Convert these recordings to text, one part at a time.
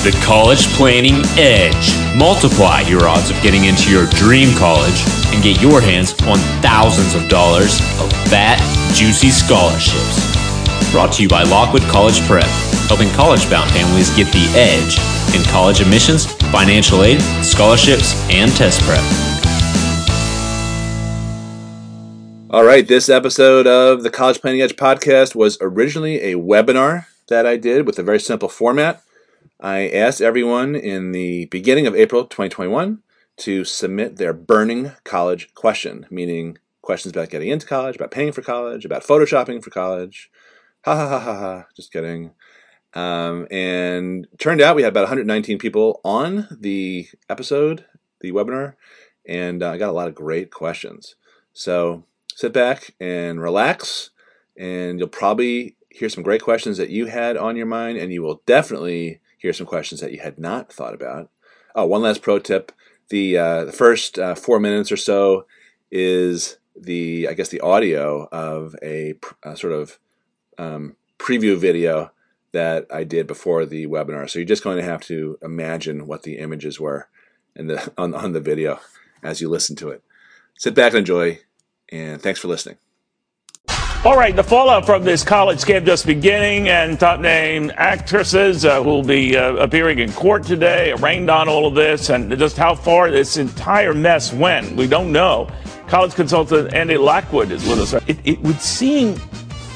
The College Planning Edge. Multiply your odds of getting into your dream college and get your hands on thousands of dollars of fat, juicy scholarships. Brought to you by Lockwood College Prep, helping college bound families get the edge in college admissions, financial aid, scholarships, and test prep. All right, this episode of the College Planning Edge podcast was originally a webinar that I did with a very simple format. I asked everyone in the beginning of April 2021 to submit their burning college question, meaning questions about getting into college, about paying for college, about photoshopping for college. Ha ha ha ha ha, just kidding. Um, and turned out we had about 119 people on the episode, the webinar, and uh, I got a lot of great questions. So sit back and relax, and you'll probably hear some great questions that you had on your mind, and you will definitely hear some questions that you had not thought about. Oh, one last pro tip: the uh, the first uh, four minutes or so is the I guess the audio of a, a sort of um, preview video that I did before the webinar. So you're just going to have to imagine what the images were in the on, on the video as you listen to it. Sit back and enjoy, and thanks for listening. All right, the fallout from this college scam just beginning, and top name actresses uh, who will be uh, appearing in court today arraigned on all of this, and just how far this entire mess went. We don't know. College consultant Andy Lockwood is with us. It, it would seem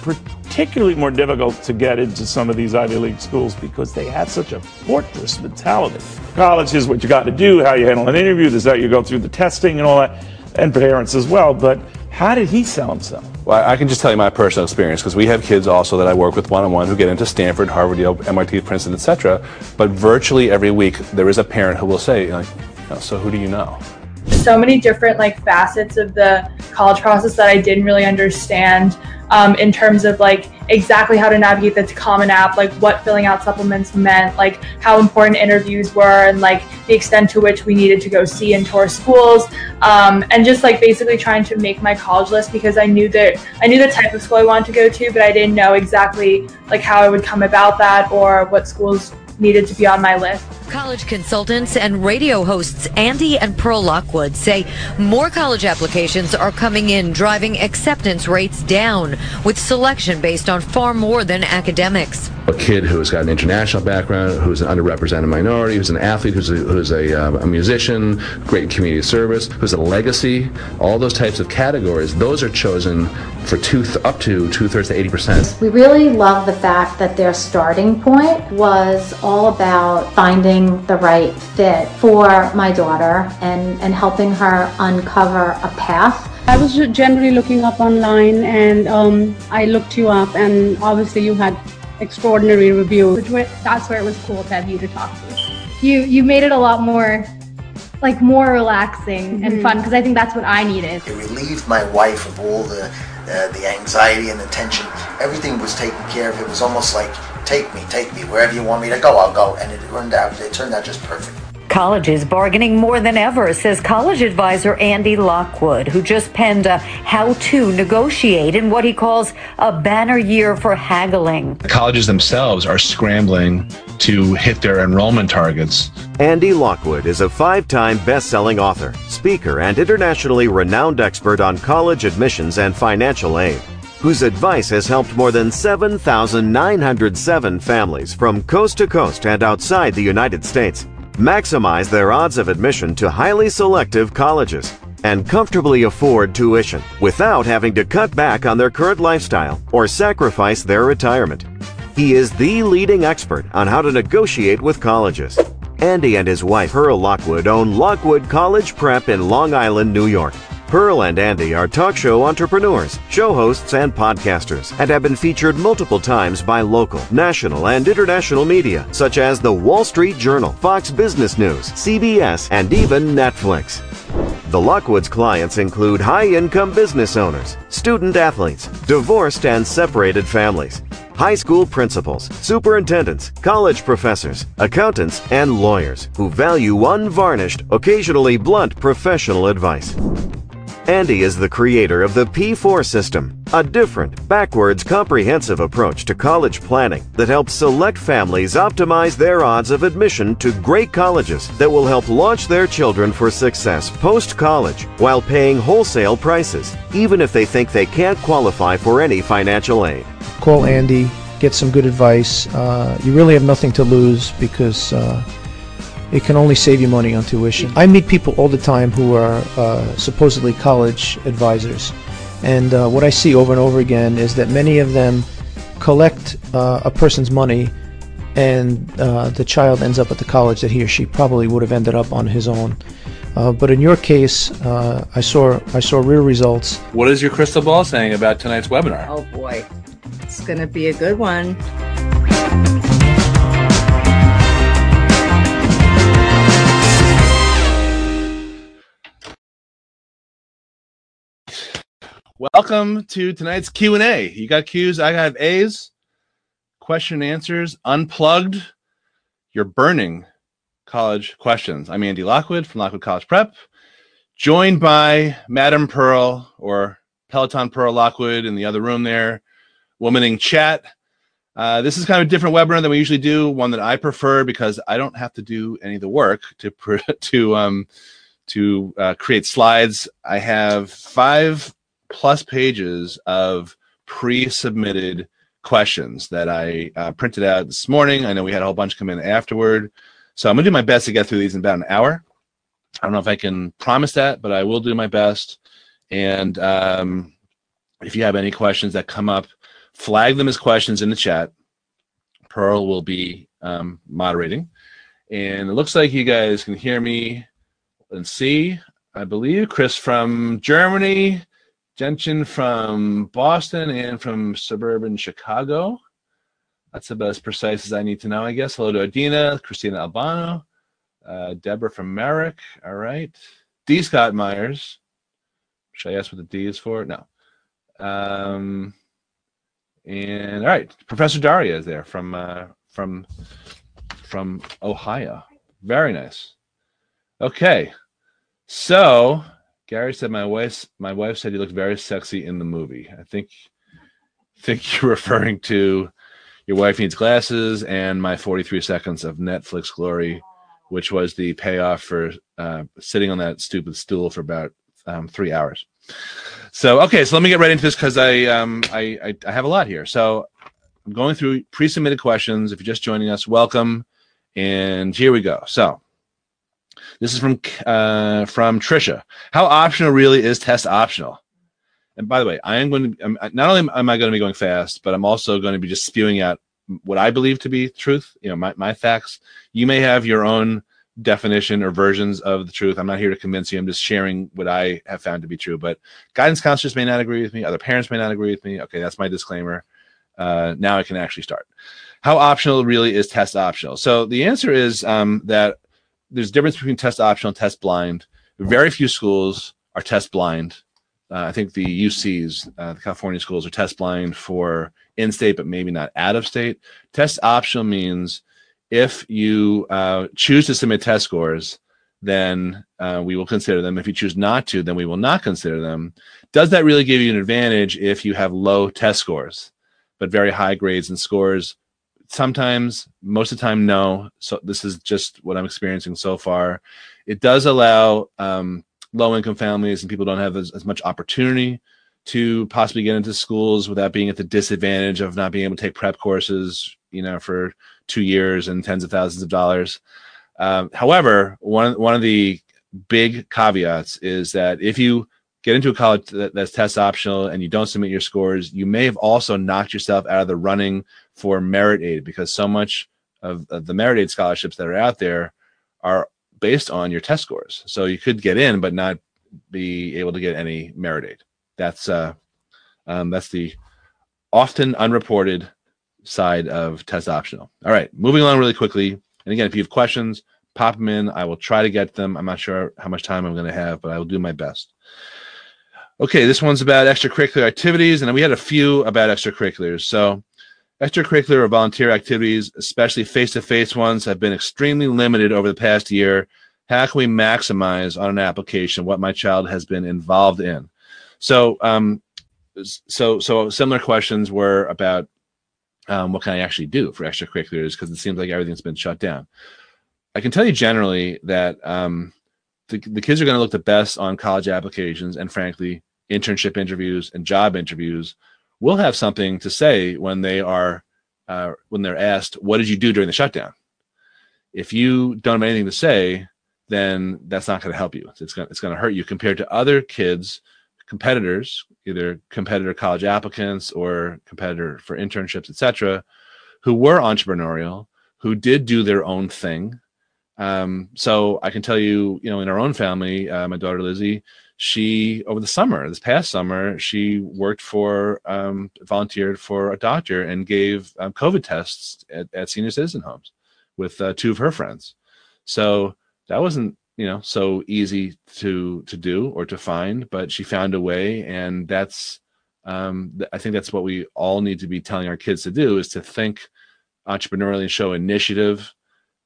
particularly more difficult to get into some of these Ivy League schools because they have such a fortress mentality. College is what you got to do, how you handle an interview, is how you go through the testing and all that, and parents as well. But how did he sell himself? Well, I can just tell you my personal experience because we have kids also that I work with one-on-one who get into Stanford, Harvard, Yale, MIT, Princeton, etc. But virtually every week there is a parent who will say, like, oh, "So who do you know?" So many different like facets of the college process that I didn't really understand um, in terms of like exactly how to navigate the Common App, like what filling out supplements meant, like how important interviews were, and like the extent to which we needed to go see and tour schools, um, and just like basically trying to make my college list because I knew that I knew the type of school I wanted to go to, but I didn't know exactly like how I would come about that or what schools needed to be on my list. College consultants and radio hosts Andy and Pearl Lockwood say more college applications are coming in, driving acceptance rates down, with selection based on far more than academics. A kid who's got an international background, who's an underrepresented minority, who's an athlete, who's a, who's a, uh, a musician, great community service, who's a legacy, all those types of categories, those are chosen for two th- up to two thirds to 80%. We really love the fact that their starting point was all about finding the right fit for my daughter and, and helping her uncover a path. I was generally looking up online and um, I looked you up, and obviously, you had extraordinary reviews. That's where it was cool to have you to talk to. You you made it a lot more like more relaxing mm-hmm. and fun because I think that's what I needed. It relieved my wife of all the uh, the anxiety and the tension. Everything was taken care of. It was almost like take me, take me wherever you want me to go. I'll go, and it turned out it turned out just perfect. Colleges bargaining more than ever, says college advisor Andy Lockwood, who just penned a how to negotiate in what he calls a banner year for haggling. The colleges themselves are scrambling to hit their enrollment targets. Andy Lockwood is a five time best selling author, speaker, and internationally renowned expert on college admissions and financial aid whose advice has helped more than 7,907 families from coast to coast and outside the United States maximize their odds of admission to highly selective colleges and comfortably afford tuition without having to cut back on their current lifestyle or sacrifice their retirement. He is the leading expert on how to negotiate with colleges. Andy and his wife Pearl Lockwood own Lockwood College Prep in Long Island, New York. Pearl and Andy are talk show entrepreneurs, show hosts, and podcasters, and have been featured multiple times by local, national, and international media, such as the Wall Street Journal, Fox Business News, CBS, and even Netflix. The Lockwoods clients include high income business owners, student athletes, divorced and separated families, high school principals, superintendents, college professors, accountants, and lawyers who value unvarnished, occasionally blunt professional advice. Andy is the creator of the P4 system, a different, backwards, comprehensive approach to college planning that helps select families optimize their odds of admission to great colleges that will help launch their children for success post college while paying wholesale prices, even if they think they can't qualify for any financial aid. Call Andy, get some good advice. Uh, you really have nothing to lose because. Uh, it can only save you money on tuition. I meet people all the time who are uh, supposedly college advisors, and uh, what I see over and over again is that many of them collect uh, a person's money, and uh, the child ends up at the college that he or she probably would have ended up on his own. Uh, but in your case, uh, I saw I saw real results. What is your crystal ball saying about tonight's webinar? Oh boy, it's going to be a good one. Welcome to tonight's Q and A. You got Q's, I have A's. Question answers unplugged. You're burning college questions. I'm Andy Lockwood from Lockwood College Prep, joined by Madam Pearl or Peloton Pearl Lockwood in the other room there, womaning chat. Uh, this is kind of a different webinar than we usually do. One that I prefer because I don't have to do any of the work to to um, to uh, create slides. I have five plus pages of pre-submitted questions that I uh, printed out this morning. I know we had a whole bunch come in afterward, so I'm gonna do my best to get through these in about an hour. I don't know if I can promise that, but I will do my best. And um, if you have any questions that come up, flag them as questions in the chat. Pearl will be um, moderating. And it looks like you guys can hear me and see, I believe. Chris from Germany, Gentian from Boston, and from suburban Chicago. That's about as precise as I need to know, I guess. Hello to Adina, Christina Albano, uh, Deborah from Merrick. All right. D. Scott Myers. Should I ask what the D is for? No. Um, and all right, Professor Daria is there from uh, from from Ohio. Very nice. Okay, so Gary said my wife my wife said you looked very sexy in the movie. I think think you're referring to your wife needs glasses and my 43 seconds of Netflix glory, which was the payoff for uh, sitting on that stupid stool for about um, three hours. So okay, so let me get right into this because I, um, I, I I have a lot here. So I'm going through pre-submitted questions. If you're just joining us, welcome. And here we go. So this is from uh, from Trisha. How optional really is test optional? And by the way, I am going to I'm, not only am I going to be going fast, but I'm also going to be just spewing out what I believe to be truth. You know, my my facts. You may have your own definition or versions of the truth. I'm not here to convince you. I'm just sharing what I have found to be true. But guidance counselors may not agree with me. Other parents may not agree with me. Okay, that's my disclaimer. Uh, now I can actually start. How optional really is test optional? So the answer is um, that there's a difference between test optional and test blind. Very few schools are test blind. Uh, I think the UCs, uh, the California schools, are test blind for in-state, but maybe not out of state. Test optional means if you uh, choose to submit test scores, then uh, we will consider them. If you choose not to, then we will not consider them. Does that really give you an advantage if you have low test scores, but very high grades and scores? Sometimes, most of the time, no. So this is just what I'm experiencing so far. It does allow um, low-income families and people don't have as, as much opportunity to possibly get into schools without being at the disadvantage of not being able to take prep courses, you know, for two years and tens of thousands of dollars. Um, however, one one of the big caveats is that if you get into a college that, that's test optional and you don't submit your scores, you may have also knocked yourself out of the running for merit aid because so much of, of the merit aid scholarships that are out there are based on your test scores. So you could get in, but not be able to get any merit aid. That's uh, um, that's the often unreported side of test optional. All right, moving along really quickly. And again, if you have questions, pop them in. I will try to get them. I'm not sure how much time I'm going to have, but I will do my best. Okay, this one's about extracurricular activities, and we had a few about extracurriculars. So, extracurricular or volunteer activities, especially face to face ones, have been extremely limited over the past year How can we maximize on an application what my child has been involved in? So, um, so, so similar questions were about um, what can I actually do for extracurriculars because it seems like everything's been shut down. I can tell you generally that um, the, the kids are going to look the best on college applications and frankly internship interviews and job interviews will have something to say when they are uh, when they're asked what did you do during the shutdown? If you don't have anything to say then that's not going to help you. It's going it's to hurt you compared to other kids competitors either competitor college applicants or competitor for internships etc who were entrepreneurial who did do their own thing. Um, so I can tell you, you know, in our own family, uh, my daughter Lizzie, she over the summer, this past summer, she worked for, um, volunteered for a doctor and gave um, COVID tests at, at, senior citizen homes with uh, two of her friends. So that wasn't, you know, so easy to to do or to find, but she found a way, and that's, um, th- I think that's what we all need to be telling our kids to do is to think entrepreneurially and show initiative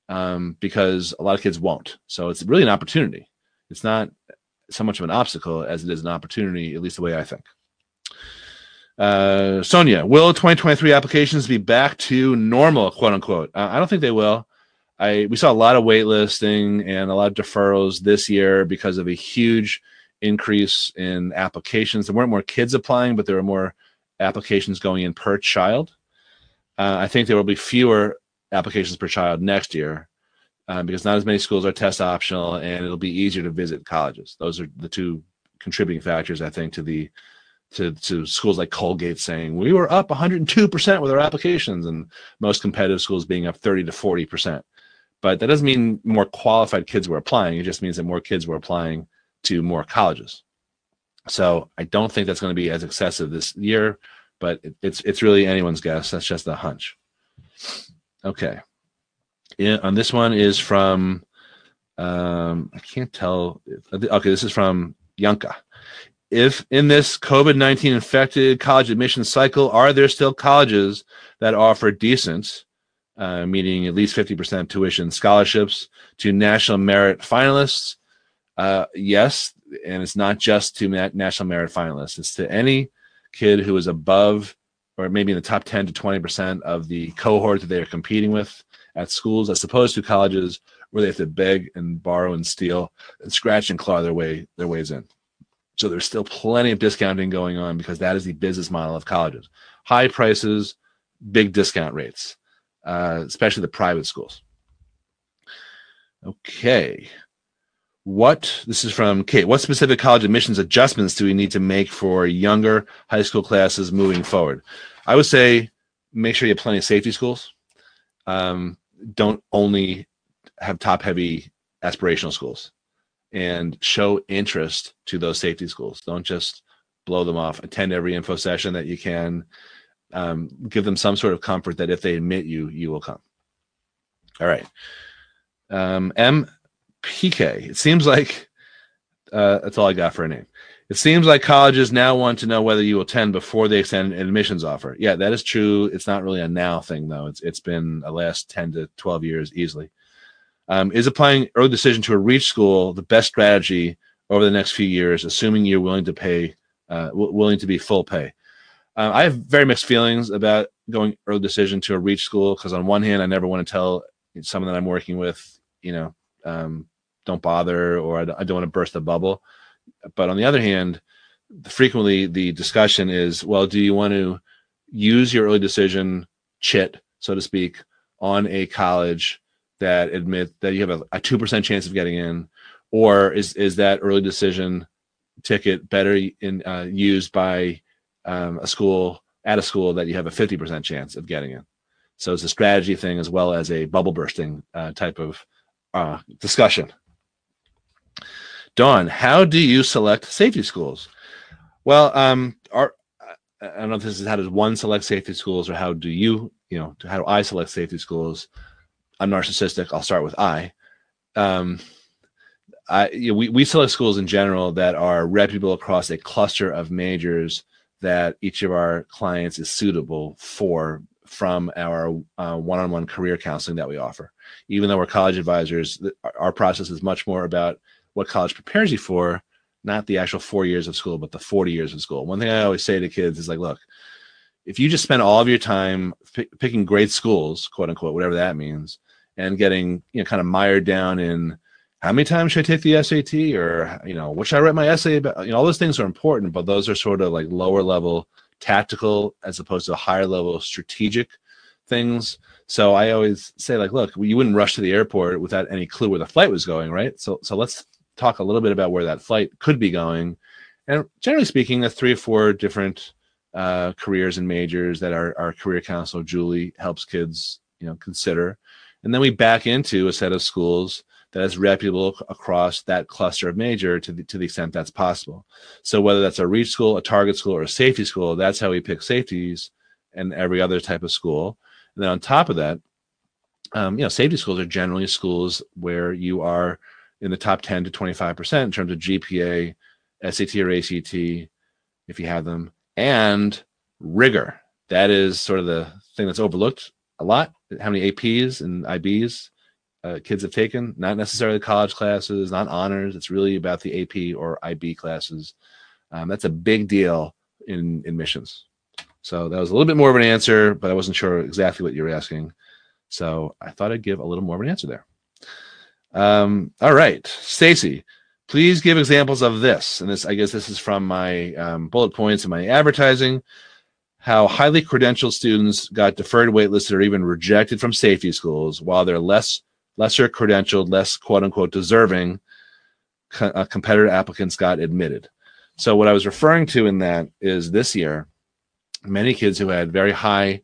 um, because a lot of kids won't. So it's really an opportunity. It's not so much of an obstacle as it is an opportunity, at least the way I think. Uh, Sonia, will 2023 applications be back to normal, quote unquote? Uh, I don't think they will. I we saw a lot of waitlisting and a lot of deferrals this year because of a huge increase in applications. There weren't more kids applying, but there were more applications going in per child. Uh, I think there will be fewer applications per child next year um, because not as many schools are test optional and it'll be easier to visit colleges. Those are the two contributing factors, I think, to the to, to schools like Colgate saying we were up 102% with our applications and most competitive schools being up 30 to 40%. But that doesn't mean more qualified kids were applying. It just means that more kids were applying to more colleges. So I don't think that's going to be as excessive this year, but it, it's it's really anyone's guess. That's just a hunch. Okay. On this one is from um, I can't tell. Okay, this is from Yanka. If in this COVID 19 infected college admission cycle, are there still colleges that offer decent, uh, meaning at least 50% tuition scholarships to national merit finalists? Uh, yes, and it's not just to national merit finalists, it's to any kid who is above or maybe in the top 10 to 20% of the cohort that they are competing with at schools, as opposed to colleges where they have to beg and borrow and steal and scratch and claw their way their ways in. So there's still plenty of discounting going on because that is the business model of colleges. High prices, big discount rates, uh, especially the private schools. Okay what this is from Kate. What specific college admissions adjustments do we need to make for younger high school classes moving forward? I would say make sure you have plenty of safety schools. Um, don't only have top heavy aspirational schools and show interest to those safety schools. Don't just blow them off. Attend every info session that you can. Um, give them some sort of comfort that if they admit you, you will come. All right. Um, M PK. It seems like uh, that's all I got for a name. It seems like colleges now want to know whether you will attend before they extend an admissions offer. Yeah, that is true. It's not really a now thing though. It's it's been the last ten to twelve years easily. Um, is applying early decision to a reach school the best strategy over the next few years, assuming you're willing to pay, uh, w- willing to be full pay? Uh, I have very mixed feelings about going early decision to a reach school because on one hand, I never want to tell someone that I'm working with, you know, um, don't bother or I don't want to burst the bubble. But on the other hand, frequently the discussion is, well, do you want to use your early decision chit, so to speak, on a college that admit that you have a two percent chance of getting in, or is is that early decision ticket better in uh, used by um, a school at a school that you have a fifty percent chance of getting in? So it's a strategy thing as well as a bubble bursting uh, type of uh, discussion. Dawn, how do you select safety schools? Well, um, our, I don't know if this is how does one select safety schools or how do you, you know, how do I select safety schools? I'm narcissistic. I'll start with I. Um, I you know, we, we select schools in general that are reputable across a cluster of majors that each of our clients is suitable for from our uh, one-on-one career counseling that we offer. Even though we're college advisors, our- process is much more about what college prepares you for, not the actual four years of school, but the 40 years of school. One thing I always say to kids is like, look, if you just spend all of your time pick, picking great schools, quote unquote, whatever that means, and getting you know kind of mired down in how many times should I take the SAT or you know what should I write my essay about? You know, all those things are important, but those are sort of like lower level tactical as opposed to higher level strategic things. So I always say like, look, you wouldn't rush to the airport without any clue where the flight was going, right? So so let's talk a little bit about where that flight could be going. And generally speaking, that's three or four different uh, careers and majors that our, our career counselor Julie helps kids, you know, consider. And then we back into a set of schools that is reputable across that cluster of major to the, to the extent that's possible. So whether that's a reach school, a target school, or a safety school, that's how we pick safeties and every other type of school. And then on top of that, um, you know, safety schools are generally schools where you are in the top 10 to 25% in terms of GPA, SAT or ACT, if you have them, and rigor. That is sort of the thing that's overlooked a lot. How many APs and IBs uh, kids have taken? Not necessarily college classes, not honors. It's really about the AP or IB classes. Um, that's a big deal in admissions. So that was a little bit more of an answer, but I wasn't sure exactly what you were asking. So I thought I'd give a little more of an answer there. Um, all right, Stacy, please give examples of this. And this, I guess, this is from my um, bullet points in my advertising. How highly credentialed students got deferred waitlisted or even rejected from safety schools, while they're less lesser credentialed, less quote unquote deserving co- uh, competitor applicants got admitted. So what I was referring to in that is this year, many kids who had very high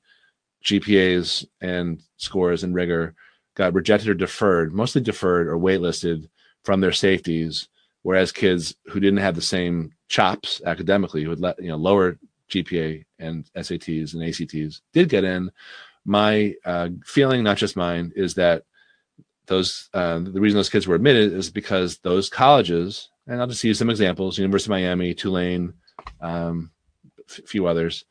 GPAs and scores and rigor got rejected or deferred, mostly deferred or waitlisted from their safeties, whereas kids who didn't have the same chops academically, who had let, you know lower GPA and SATs and ACTs, did get in. My uh, feeling, not just mine, is that those uh, the reason those kids were admitted is because those colleges, and I'll just use some examples: University of Miami, Tulane, um, a few others.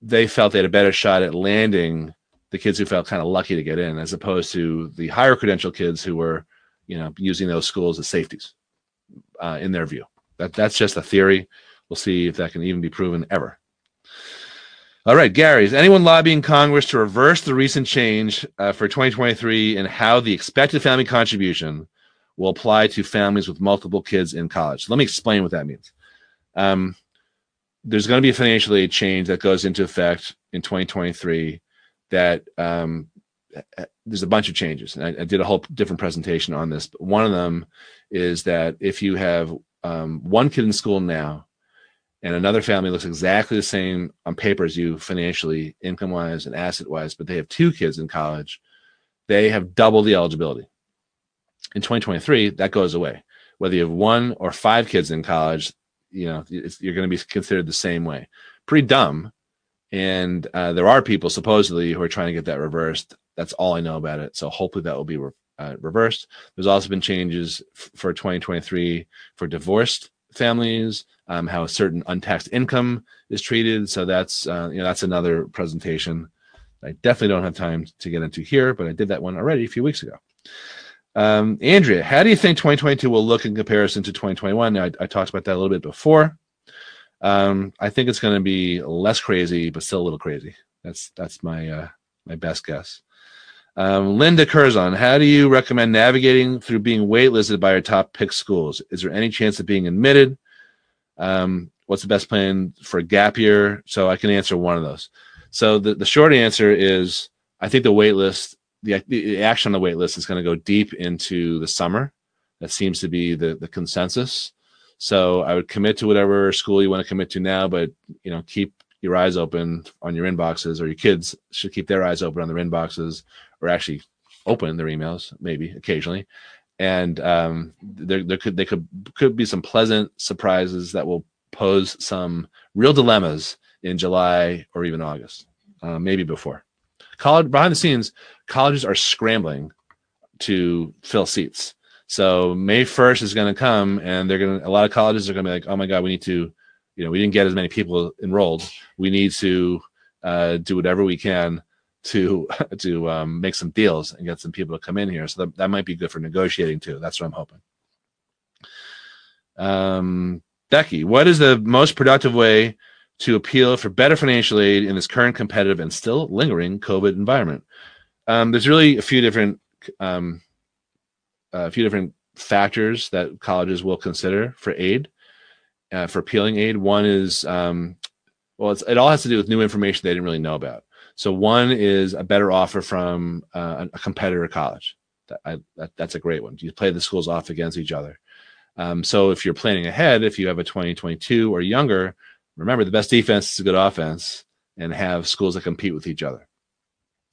They felt they had a better shot at landing the kids who felt kind of lucky to get in, as opposed to the higher credential kids who were, you know, using those schools as safeties. Uh, in their view, that that's just a theory. We'll see if that can even be proven ever. All right, Gary, is anyone lobbying Congress to reverse the recent change uh, for 2023 and how the expected family contribution will apply to families with multiple kids in college? Let me explain what that means. Um, there's going to be a financial aid change that goes into effect in 2023 that um, there's a bunch of changes. And I, I, did a whole different presentation on this. But one of them is that if you have um, one kid in school now and another family looks exactly the same on paper as you financially, income wise, and asset wise, but they have two kids in college, they have double the eligibility. In 2023, that goes away. Whether you have one or five kids in college, you know, you're going to be considered the same way. Pretty dumb. And uh, there are people supposedly who are trying to get that reversed. That's all I know about it. So hopefully that will be re- uh, reversed. There's also been changes f- for 2023 for divorced families, um, how a certain untaxed income is treated. So that's uh, you know that's another presentation. I definitely don't have time to get into here, but I did that one already a few weeks ago. Um, Andrea, how do you think 2022 will look in comparison to 2021? I, I talked about that a little bit before. Um, I think it's going to be less crazy, but still a little crazy. That's that's my uh, my best guess. Um, Linda Curzon, how do you recommend navigating through being waitlisted by your top pick schools? Is there any chance of being admitted? Um, what's the best plan for a gap year? So I can answer one of those. So the, the short answer is I think the wait list, the, the action on the wait list is going to go deep into the summer. That seems to be the, the consensus. So I would commit to whatever school you want to commit to now, but you know, keep your eyes open on your inboxes, or your kids should keep their eyes open on their inboxes, or actually open their emails, maybe occasionally. And um, there, there could, there could, could be some pleasant surprises that will pose some real dilemmas in July or even August, uh, maybe before. College behind the scenes, colleges are scrambling to fill seats. So May 1st is going to come, and they're going to, a lot of colleges are going to be like, oh my God, we need to, you know, we didn't get as many people enrolled. We need to uh, do whatever we can to to um, make some deals and get some people to come in here. So that, that might be good for negotiating too. That's what I'm hoping. Um, Becky, what is the most productive way to appeal for better financial aid in this current competitive and still lingering COVID environment? Um, there's really a few different um, a few different factors that colleges will consider for aid, uh, for appealing aid. One is, um, well, it all has to do with new information they didn't really know about. So one is a better offer from uh, a competitor college. That, I, that, that's a great one. You play the schools off against each other. Um, so if you're planning ahead, if you have a 2022 or younger, remember the best defense is a good offense and have schools that compete with each other.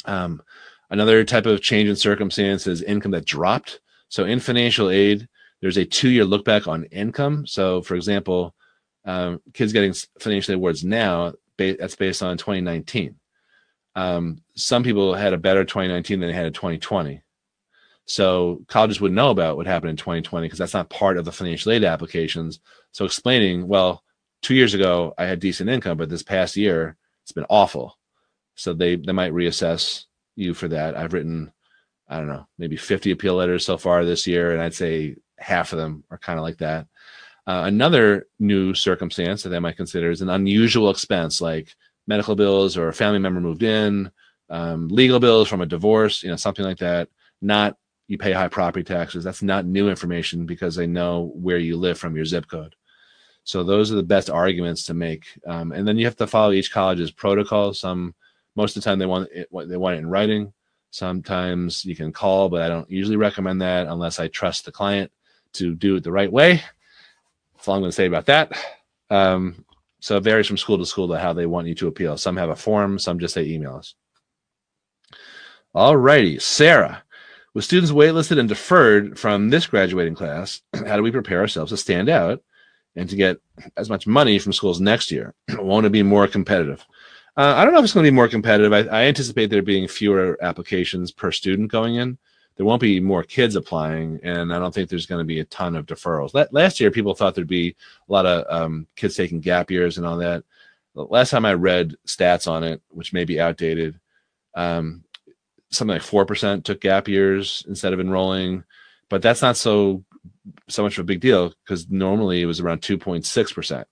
Um, another type of change in circumstance is income that dropped. So in financial aid, there's a two-year look back on income. So for example, um, kids getting financial awards now, ba- that's based on 2019. Um, some people had a better 2019 than they had in 2020. So colleges would know about what happened in 2020 because that's not part of the financial aid applications. So explaining, well, two years ago I had decent income, but this past year it's been awful. So they they might reassess you for that. I've written, I don't know, maybe 50 appeal letters so far this year, and I'd say half of them are kind of like that. Uh, another new circumstance that they might consider is an unusual expense like medical bills or a family member moved in, um, legal bills from a divorce, you know, something like that. Not you pay high property taxes. That's not new information because they know where you live from your zip code. So those are the best arguments to make. Um, and then you have to follow each college's protocol. Some, most of the time, they want it, they want it in writing. Sometimes you can call, but I don't usually recommend that unless I trust the client to do it the right way. That's all I'm going to say about that. Um, so it varies from school to school to how they want you to appeal. Some have a form, some just say email us. All righty, Sarah. With students waitlisted and deferred from this graduating class, how do we prepare ourselves to stand out and to get as much money from schools next year? Won't it be more competitive? Uh, I don't know if it's going to be more competitive. I, I, anticipate there being fewer applications per student going in. There won't be more kids applying, and I don't think there's going to be a ton of deferrals. last year, people thought there'd be a lot of um, kids taking gap years and all that. The last time I read stats on it, which may be outdated, um, something like four percent took gap years instead of enrolling, but that's not so so much of a big deal because normally it was around two point six percent.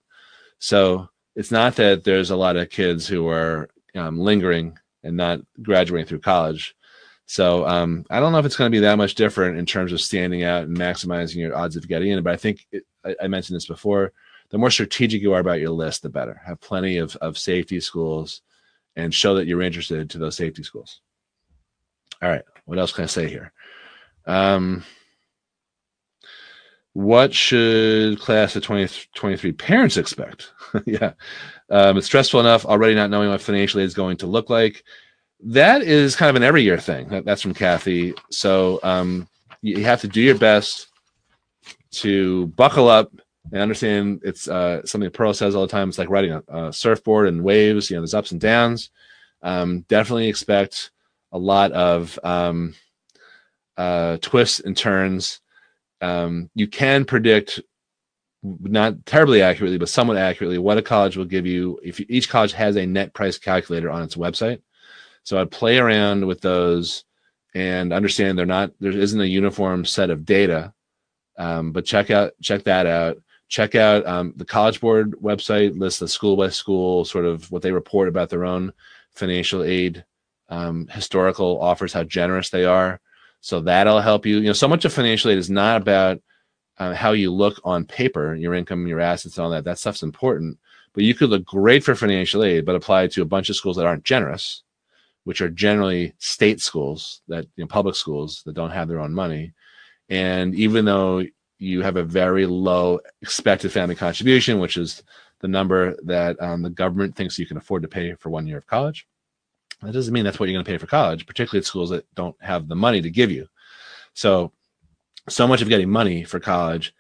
So it's not that there's a lot of kids who are um, lingering and not graduating through college. So um, I don't know if it's going to be that much different in terms of standing out and maximizing your odds of getting in. But I think it, I, I, mentioned this before. The more strategic you are about your list, the better. Have plenty of, of safety schools and show that you're interested to those safety schools. All right. What else can I say here? Um, what should class of 2023 parents expect? yeah. Um, it's stressful enough already not knowing what financial aid is going to look like. That is kind of an every year thing. That, that's from Kathy. So um, you have to do your best to buckle up and understand it's uh, something Pearl says all the time. It's like riding a, a surfboard and waves. You know, there's ups and downs. Um, definitely expect a lot of um, uh, twists and turns. Um, you can predict, not terribly accurately, but somewhat accurately, what a college will give you. If you, each college has a net price calculator on its website, so I'd play around with those and understand they're not there isn't a uniform set of data. Um, but check out check that out. Check out um, the College Board website lists the school by school sort of what they report about their own financial aid um, historical offers, how generous they are. So that'll help you. You know, so much of financial aid is not about uh, how you look on paper, your income, your assets, and all that. That stuff's important. But you could look great for financial aid, but apply it to a bunch of schools that aren't generous, which are generally state schools that you know, public schools that don't have their own money. And even though you have a very low expected family contribution, which is the number that um, the government thinks you can afford to pay for one year of college, that doesn't mean that's what you're going to pay for college, particularly at schools that don't have the money to give you. So, so much of getting money for college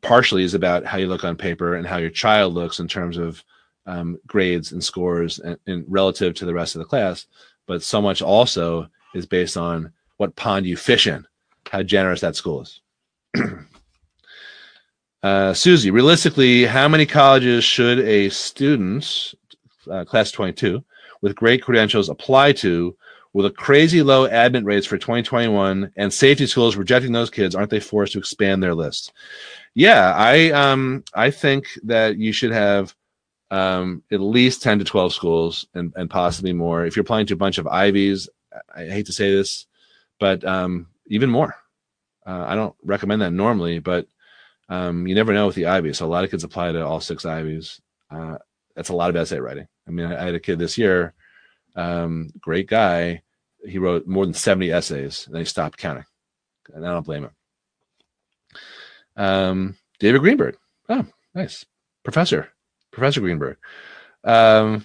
partially is about how you look on paper and how your child looks in terms of um, grades and scores and, and, relative to the rest of the class. But so much also is based on what pond you fish in, how generous that school is. uh, Susie, realistically, how many colleges should a student, uh, class 22, with great credentials apply to with a crazy low admit rates for 2021 and safety schools rejecting those kids aren't they forced to expand their list yeah i um i think that you should have um at least 10 to 12 schools and, and possibly more if you're applying to a bunch of ivies i hate to say this but um even more uh, i don't recommend that normally but um you never know with the ivies so a lot of kids apply to all six ivies uh that's a lot of essay writing i mean i, I had a kid this year um, great guy. He wrote more than 70 essays and he stopped counting. And I don't blame him. Um, David Greenberg. Oh, nice. Professor. Professor Greenberg. Um,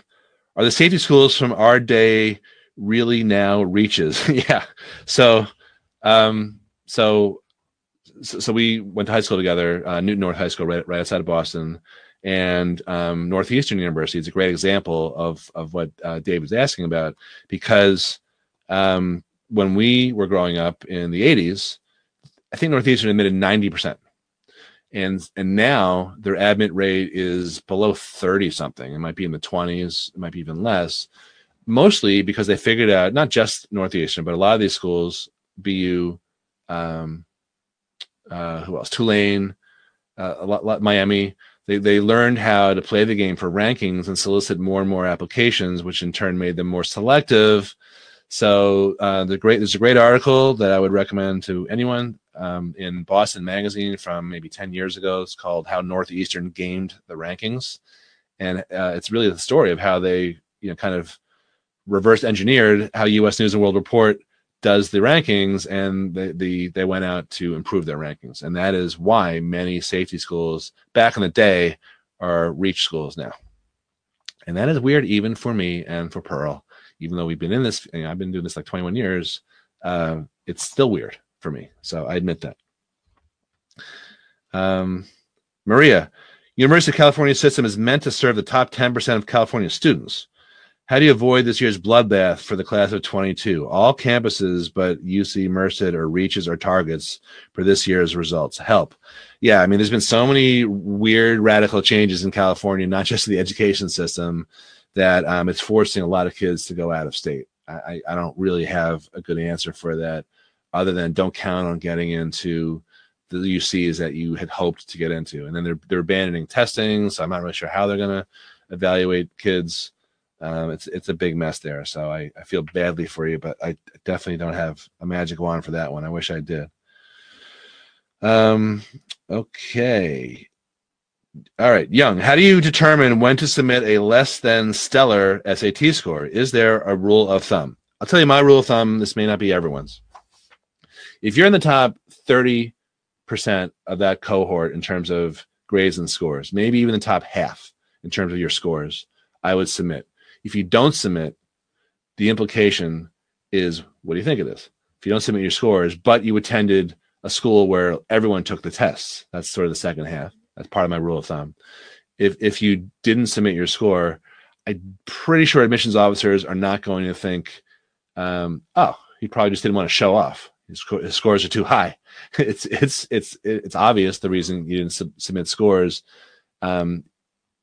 are the safety schools from our day really now reaches? yeah. So, um, so, so, we went to high school together, uh, Newton North High School, right, right outside of Boston and um, Northeastern University is a great example of of what uh, Dave was asking about because um, when we were growing up in the 80s, I think Northeastern admitted 90 percent, and and now their admit rate is below 30 something. It might be in the 20s, it might be even less. Mostly because they figured out not just Northeastern, but a lot of these schools, BU, um, uh, who else? Tulane, uh, a lot, lot Miami they, they learned how to play the game for rankings and solicit more and more applications, which in turn made them more selective. So uh, the great there's a great article that I would recommend to anyone um, in Boston Magazine from maybe 10 years ago. It's called "How Northeastern Gamed the Rankings," and uh, it's really the story of how they you know kind of reverse engineered how U.S. News and World Report does the rankings and the, the they went out to improve their rankings and that is why many safety schools back in the day are reach schools now and that is weird even for me and for pearl even though we've been in this you know, i've been doing this like 21 years uh, it's still weird for me so i admit that um, maria university of california system is meant to serve the top 10% of california students how do you avoid this year's bloodbath for the class of 22? All campuses but UC, Merced, or Reaches are targets for this year's results. Help. Yeah, I mean, there's been so many weird, radical changes in California, not just the education system, that um, it's forcing a lot of kids to go out of state. I, I don't really have a good answer for that, other than don't count on getting into the UCs that you had hoped to get into. And then they're they're abandoning testing, so I'm not really sure how they're going to evaluate kids um, it's it's a big mess there. So I, I feel badly for you, but I definitely don't have a magic wand for that one. I wish I did. Um, okay. All right, Young, how do you determine when to submit a less than stellar SAT score? Is there a rule of thumb? I'll tell you my rule of thumb. This may not be everyone's. If you're in the top 30% of that cohort in terms of grades and scores, maybe even the top half in terms of your scores, I would submit. If you don't submit, the implication is what do you think of this? If you don't submit your scores, but you attended a school where everyone took the tests, that's sort of the second half. That's part of my rule of thumb. If if you didn't submit your score, I'm pretty sure admissions officers are not going to think, um, oh, he probably just didn't want to show off. His, his scores are too high. It's it's it's it's obvious the reason you didn't sub- submit scores. Um,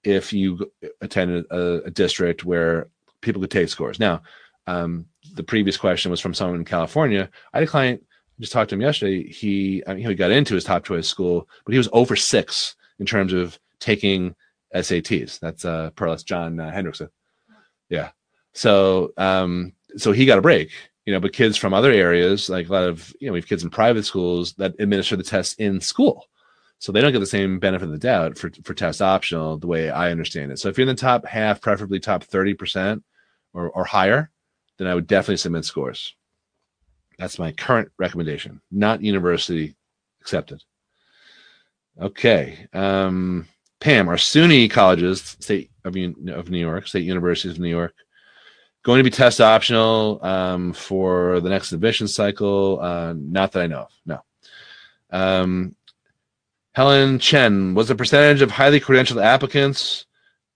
if you attended a, a district where people could take scores. Now, um, the previous question was from someone in California. I had a client just talked to him yesterday. He I mean, he got into his top choice school, but he was over six in terms of taking SATs. That's uh, Pearl, John uh, Hendrickson. Yeah. So um, so he got a break, you know. But kids from other areas, like a lot of you know, we have kids in private schools that administer the tests in school so they don't get the same benefit of the doubt for for test optional the way I understand it. So if you're in the top half, preferably top thirty percent or or higher, then I would definitely submit scores. That's my current recommendation, not university accepted. Okay, um, Pam, are SUNY colleges, state of, of New York, state universities of New York, going to be test optional um, for the next admission cycle? Uh, not that I know of. No. Um, Helen Chen was the percentage of highly credentialed applicants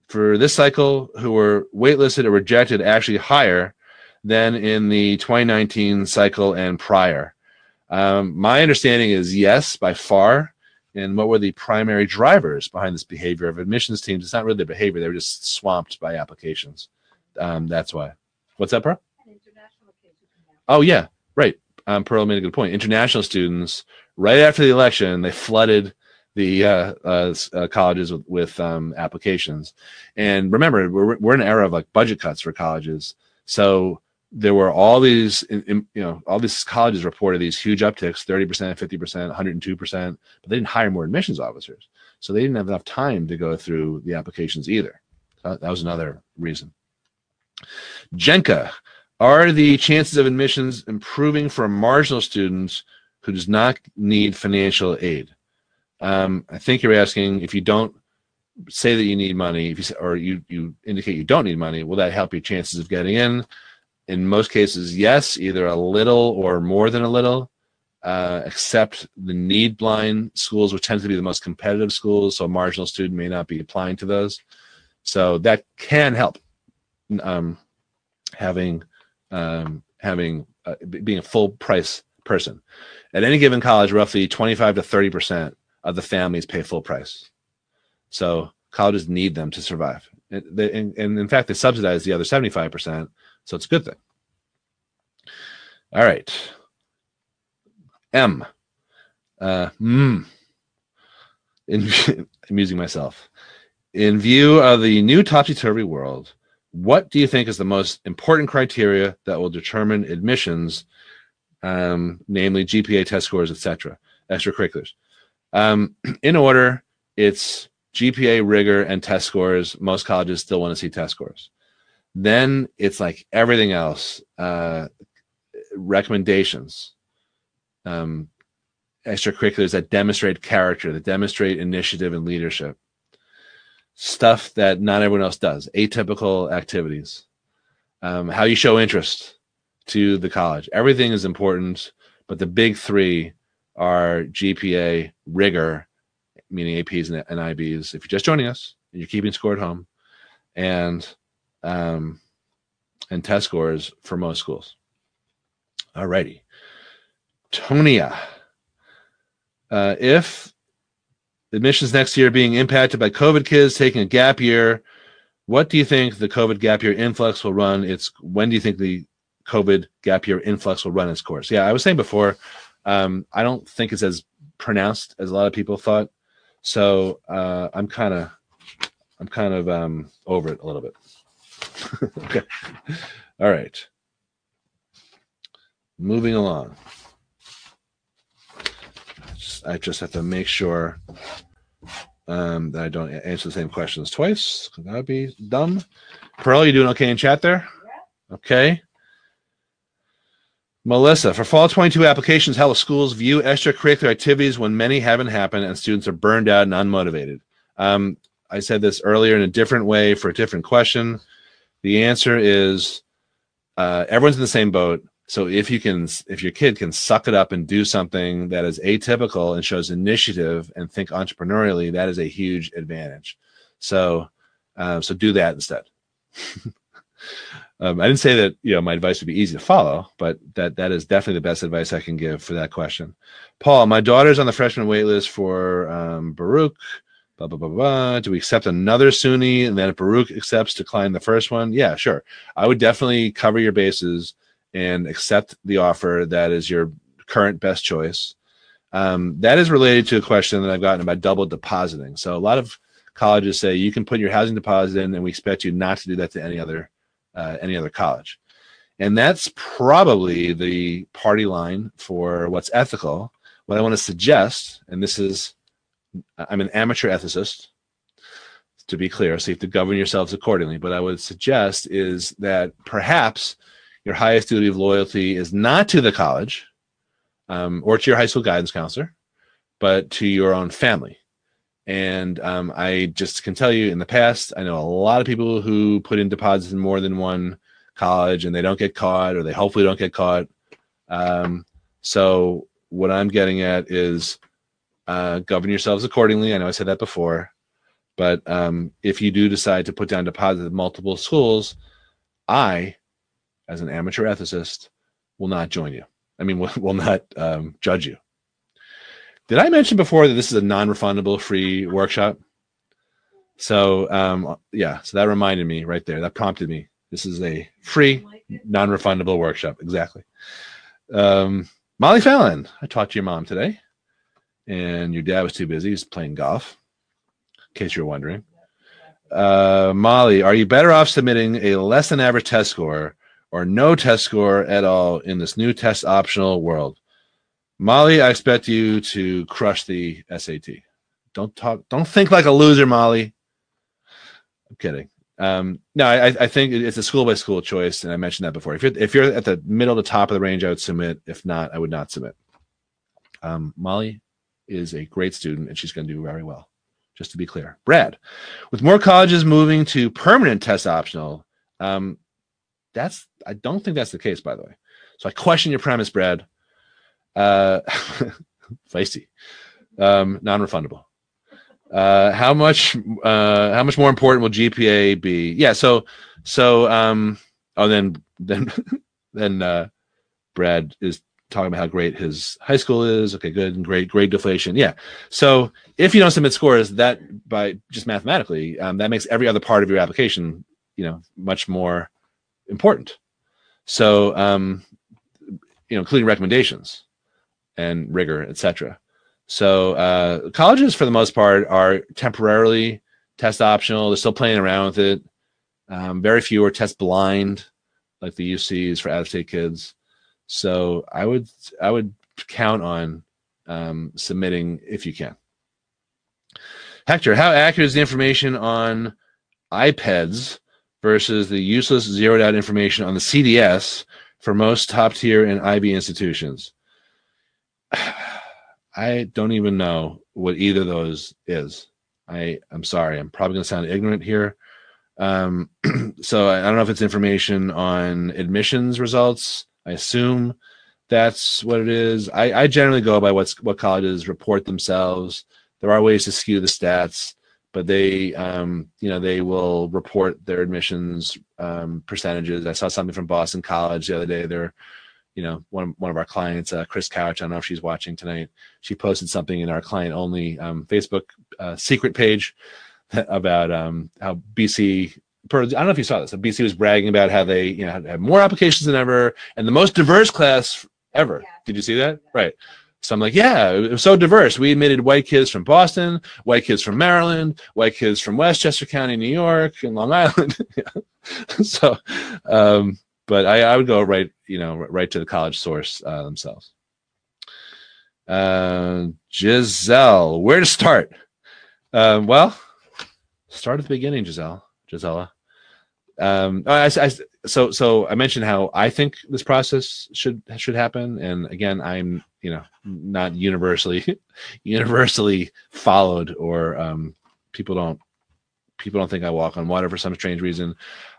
for this cycle who were waitlisted or rejected actually higher than in the 2019 cycle and prior. Um, my understanding is yes, by far. And what were the primary drivers behind this behavior of admissions teams? It's not really their behavior; they were just swamped by applications. Um, that's why. What's that, Pearl? Oh yeah, right. Um, Pearl made a good point. International students, right after the election, they flooded the uh, uh, uh, colleges with, with um, applications. And remember, we're, we're in an era of like budget cuts for colleges. So there were all these, in- in- you know, all these colleges reported these huge upticks 30%, 50%, 102%, but they didn't hire more admissions officers. So they didn't have enough time to go through the applications either. That was another reason. Jenka, are the chances of admissions improving for marginal students who does not need financial aid? Um, I think you're asking if you don't say that you need money, if you say, or you you indicate you don't need money, will that help your chances of getting in? In most cases, yes, either a little or more than a little. Uh, except the need blind schools, which tend to be the most competitive schools, so a marginal student may not be applying to those. So that can help. Um, having um, having uh, being a full price person at any given college, roughly twenty five to thirty percent of the families pay full price. So colleges need them to survive, and, they, and, and in fact, they subsidize the other seventy five percent. So it's a good thing. All right, M. Uh, mm. In, I'm using myself. In view of the new topsy turvy world, what do you think is the most important criteria that will determine admissions, um, namely GPA test scores, etc., extracurriculars? Um, in order, it's GPA rigor and test scores. Most colleges still want to see test scores. Then it's like everything else, uh, recommendations, um, extracurriculars that demonstrate character, that demonstrate initiative and leadership stuff that not everyone else does, atypical activities, um, how you show interest to the college. Everything is important, but the big three are GPA, rigor, meaning APs and, and IBs. If you're just joining us and you're keeping score at home, and um, and test scores for most schools. Alrighty, Tonia. Uh, if admissions next year being impacted by COVID kids taking a gap year. What do you think the COVID gap year influx will run? Its when do you think the COVID gap year influx will run its course? Yeah, I was saying before, um, I don't think it's as pronounced as a lot of people thought. So uh, I'm kind of, I'm kind of um, over it a little bit. okay, all right. Moving along. Just- I just have to make sure um, that I don't answer the same questions twice. That would be dumb. Pearl, you doing okay in chat there? Okay. Melissa, for fall 22 applications, how will schools view extracurricular activities when many haven't happened and students are burned out and unmotivated? Um, I said this earlier in a different way for a different question. The answer is uh, everyone's in the same boat. So if you can, if your kid can suck it up and do something that is atypical and shows initiative and think entrepreneurially, that is a huge advantage. So, uh, so do that instead. um, I didn't say that you know my advice would be easy to follow, but that that is definitely the best advice I can give for that question. Paul, my daughter's on the freshman wait list for um, Baruch. Blah, blah, blah, blah. Do we accept another SUNY and then if Baruch accepts, decline the first one? Yeah, sure. I would definitely cover your bases and accept the offer that is your current best choice. Um, that is related to a question that I've gotten about double depositing. So a lot of colleges say you can put your housing deposit in, and we expect you not to do that to any other uh, any other college. And that's probably the party line for what's ethical. What I want to suggest, and this is, I'm an amateur ethicist, to be clear, so you have to govern yourselves accordingly. But I would suggest is that perhaps your highest duty of loyalty is not to the college um, or to your high school guidance counselor, but to your own family. And um, I just can tell you in the past, I know a lot of people who put in deposits in more than one college and they don't get caught or they hopefully don't get caught. Um, so, what I'm getting at is uh, govern yourselves accordingly. I know I said that before, but um, if you do decide to put down deposits at multiple schools, I, as an amateur ethicist, will not join you. I mean, will, will not um, judge you. Did I mention before that this is a non-refundable free workshop? So um, yeah, so that reminded me right there. That prompted me This is a free, non-refundable workshop. Exactly. Um, Molly Fallon, I talked to your mom today, and your dad was too busy. He's playing golf. In case you're wondering, uh, Molly, are you better off submitting a less than average test score or no test score at all in this new test optional world? Molly, I expect you to crush the SAT. Don't talk. Don't think like a loser, Molly. I'm kidding. Um, no, I, I think it's a school by school choice, and I mentioned that before. If you're if you're at the middle to top of the range, I would submit. If not, I would not submit. Um, Molly is a great student, and she's going to do very well. Just to be clear, Brad, with more colleges moving to permanent test optional, um, that's I don't think that's the case, by the way. So I question your premise, Brad. Uh, feisty, um, non-refundable. Uh, how much? Uh, how much more important will GPA be? Yeah. So, so, um, oh, then, then, then, uh, Brad is talking about how great his high school is. Okay, good and great grade deflation. Yeah. So if you don't submit scores, that by just mathematically, um, that makes every other part of your application, you know, much more important. So, um, you know, including recommendations and rigor, etc. So uh, colleges, for the most part, are temporarily test optional. They're still playing around with it. Um, very few are test blind, like the UCs for out-of-state kids. So I would I would count on um, submitting if you can. Hector, how accurate is the information on IPEDS versus the useless zeroed out information on the CDS for most top tier and IB institutions? I don't even know what either of those is. I I'm sorry. I'm probably going to sound ignorant here. Um, so I, I don't know if it's information on admissions results. I assume that's what it is. I, I generally go by what's what colleges report themselves. There are ways to skew the stats, but they um, you know they will report their admissions um, percentages. I saw something from Boston College the other day. They're you know, one one of our clients, uh, Chris Couch. I don't know if she's watching tonight. She posted something in our client only um, Facebook uh, secret page about um, how BC. Per, I don't know if you saw this. BC was bragging about how they, you know, had, had more applications than ever and the most diverse class ever. Yeah. Did you see that? Right. So I'm like, yeah, it was so diverse. We admitted white kids from Boston, white kids from Maryland, white kids from Westchester County, New York, and Long Island. so, um, but I, I would go right, you know, right to the college source uh, themselves. Uh, Giselle, where to start? Uh, well, start at the beginning, Giselle. Gisela. Um, I, I, so so I mentioned how I think this process should should happen, and again, I'm you know not universally universally followed, or um, people don't people don't think I walk on water for some strange reason.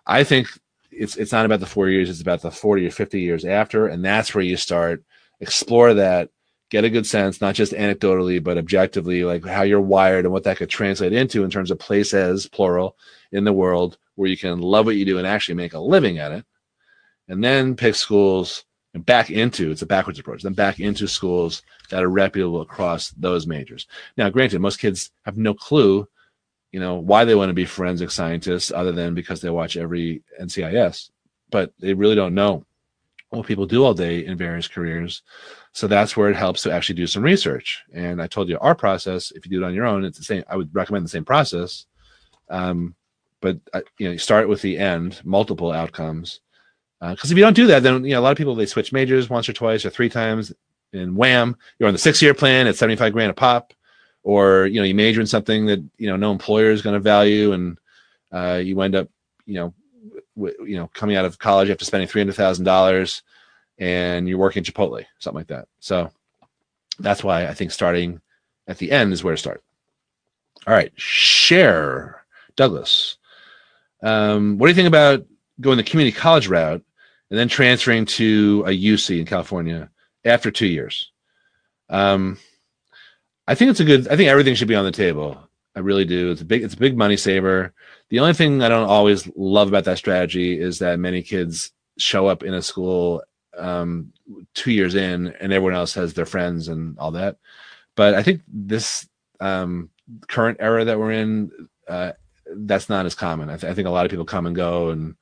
I think it's it's not about the four years it's about the 40 or 50 years after and that's where you start explore that get a good sense not just anecdotally but objectively like how you're wired and what that could translate into in terms of places plural in the world where you can love what you do and actually make a living at it and then pick schools and back into it's a backwards approach then back into schools that are reputable across those majors now granted most kids have no clue you know why they want to be forensic scientists other than because they watch every NCIS, but they really don't know what people do all day in various careers. So that's where it helps to actually do some research. And I told you our process. If you do it on your own, it's the same. I would recommend the same process. Um, but uh, you know, you start with the end, multiple outcomes. Because uh, if you don't do that, then you know a lot of people they switch majors once or twice or three times, and wham, you're on the six-year plan at 75 grand a pop or you know you major in something that you know no employer is going to value and uh, you end up you know w- you know coming out of college after spending three hundred thousand dollars and you're working Chipotle something like that. So that's why I think starting at the end is where to start. All right share. Douglas um, what do you think about going the community college route and then transferring to a UC in California after two years um, I think it's a good. I think everything should be on the table. I really do. It's a big. It's a big money saver. The only thing I don't always love about that strategy is that many kids show up in a school um, two years in, and everyone else has their friends and all that. But I think this um, current era that we're in, uh, that's not as common. I, th- I, think a lot of people come and go, and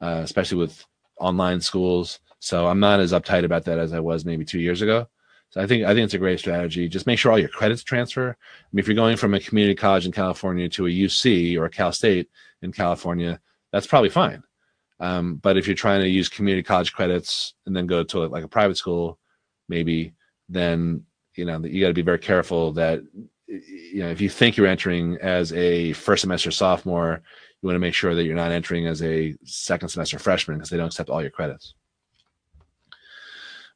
uh, especially with online schools. So I'm not as uptight about that as I was maybe two years ago. So I think I think it's a great strategy. Just make sure all your credits transfer. I mean, if you're going from a community college in California to a UC or a Cal State in California, that's probably fine. Um, but if you're trying to use community college credits and then go to like a private school, maybe then you know you got to be very careful that you know if you think you're entering as a first semester sophomore, you want to make sure that you're not entering as a second semester freshman because they don't accept all your credits.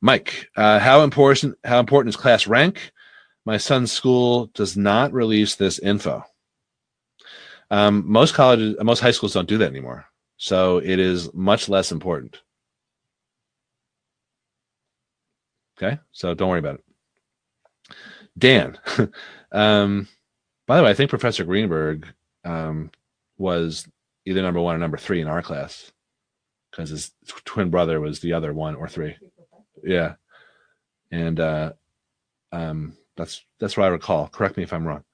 Mike, uh, how important how important is class rank? My son's school does not release this info. Um, most colleges, most high schools don't do that anymore, so it is much less important. Okay, so don't worry about it. Dan, um, by the way, I think Professor Greenberg um, was either number one or number three in our class because his twin brother was the other one or three. Yeah, and uh, um, that's that's what I recall. Correct me if I'm wrong.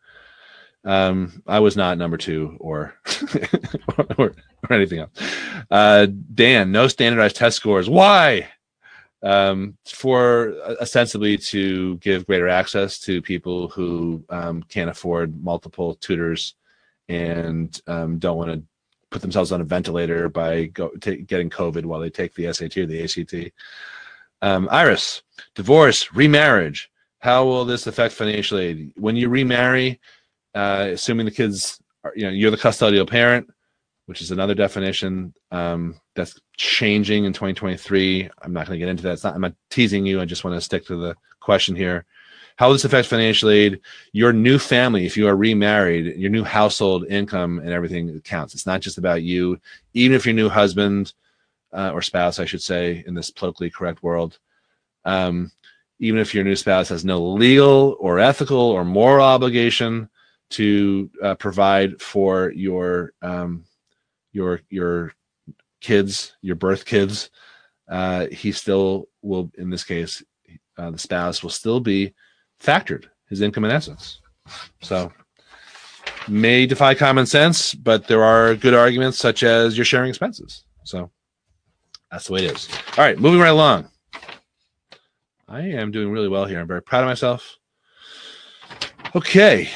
Um, I was not number two or or, or anything else. Uh, Dan, no standardized test scores. Why? Um, for uh, ostensibly to give greater access to people who um, can't afford multiple tutors and um, don't want to put themselves on a ventilator by go, t- getting COVID while they take the SAT or the ACT. Um, Iris, divorce, remarriage. How will this affect financial aid? When you remarry, uh, assuming the kids, are, you know, you're the custodial parent, which is another definition um, that's changing in 2023. I'm not going to get into that. It's not, I'm not teasing you. I just want to stick to the question here. How will this affect financial aid? Your new family, if you are remarried, your new household income and everything counts. It's not just about you. Even if your new husband uh, or spouse, I should say, in this politically correct world, um, even if your new spouse has no legal or ethical or moral obligation to uh, provide for your um, your your kids, your birth kids, uh, he still will. In this case, uh, the spouse will still be factored his income in essence. So may defy common sense, but there are good arguments such as you're sharing expenses. So that's the way it is. All right, moving right along. I am doing really well here. I'm very proud of myself. Okay.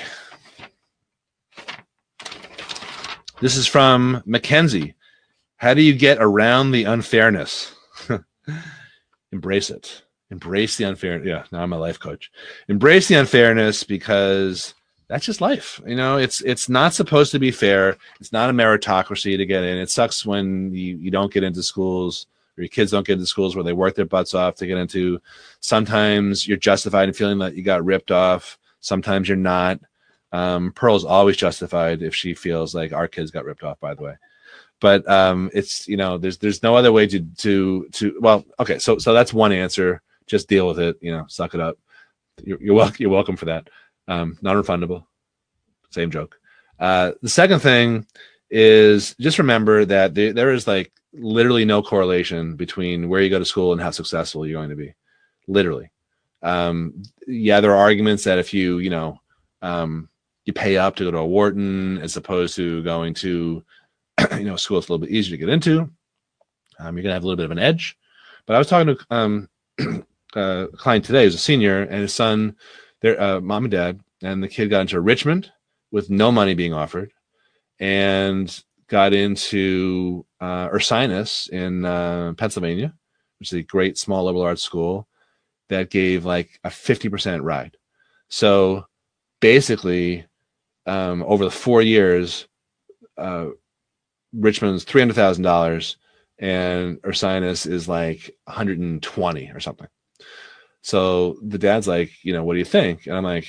This is from Mackenzie. How do you get around the unfairness? Embrace it. Embrace the unfairness. Yeah, now I'm a life coach. Embrace the unfairness because that's just life. You know, it's it's not supposed to be fair. It's not a meritocracy to get in. It sucks when you, you don't get into schools or your kids don't get into schools where they work their butts off to get into. Sometimes you're justified in feeling that you got ripped off. Sometimes you're not. Um, Pearl's always justified if she feels like our kids got ripped off. By the way, but um, it's you know there's there's no other way to to to well okay so so that's one answer. Just deal with it. You know, suck it up. You're, you're welcome. You're welcome for that. Um, non-refundable. Same joke. Uh, the second thing is just remember that there, there is like literally no correlation between where you go to school and how successful you're going to be. Literally. Um, yeah, there are arguments that if you, you know, um, you pay up to go to a Wharton as opposed to going to, you know, school that's a little bit easier to get into, um, you're going to have a little bit of an edge. But I was talking to um, a client today who's a senior and his son, their uh, mom and dad, and the kid got into Richmond with no money being offered and got into uh, Ursinus in uh, Pennsylvania, which is a great small liberal arts school that gave like a 50% ride. So basically, um, over the four years, uh, Richmond's $300,000 and Ursinus is like 120 or something. So the dad's like, you know, what do you think? And I'm like,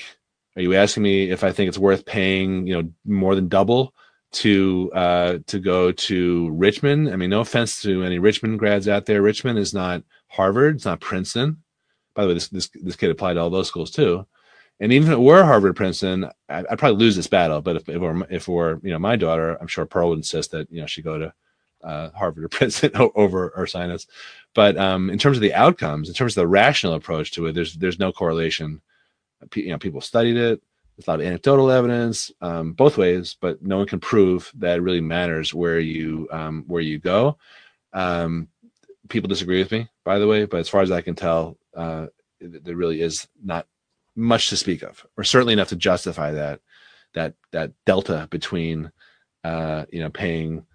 are you asking me if I think it's worth paying, you know, more than double to uh to go to Richmond? I mean, no offense to any Richmond grads out there. Richmond is not Harvard, it's not Princeton. By the way, this this this kid applied to all those schools too. And even if it were Harvard, Princeton, I'd, I'd probably lose this battle. But if, if it were if you know my daughter, I'm sure Pearl would insist that you know she go to uh, Harvard or Princeton over Ursinus. But um, in terms of the outcomes, in terms of the rational approach to it, there's there's no correlation. You know, people studied it. There's a lot of anecdotal evidence um, both ways, but no one can prove that it really matters where you um, where you go. Um, people disagree with me, by the way, but as far as I can tell, uh, there really is not much to speak of, or certainly enough to justify that that that delta between uh, you know paying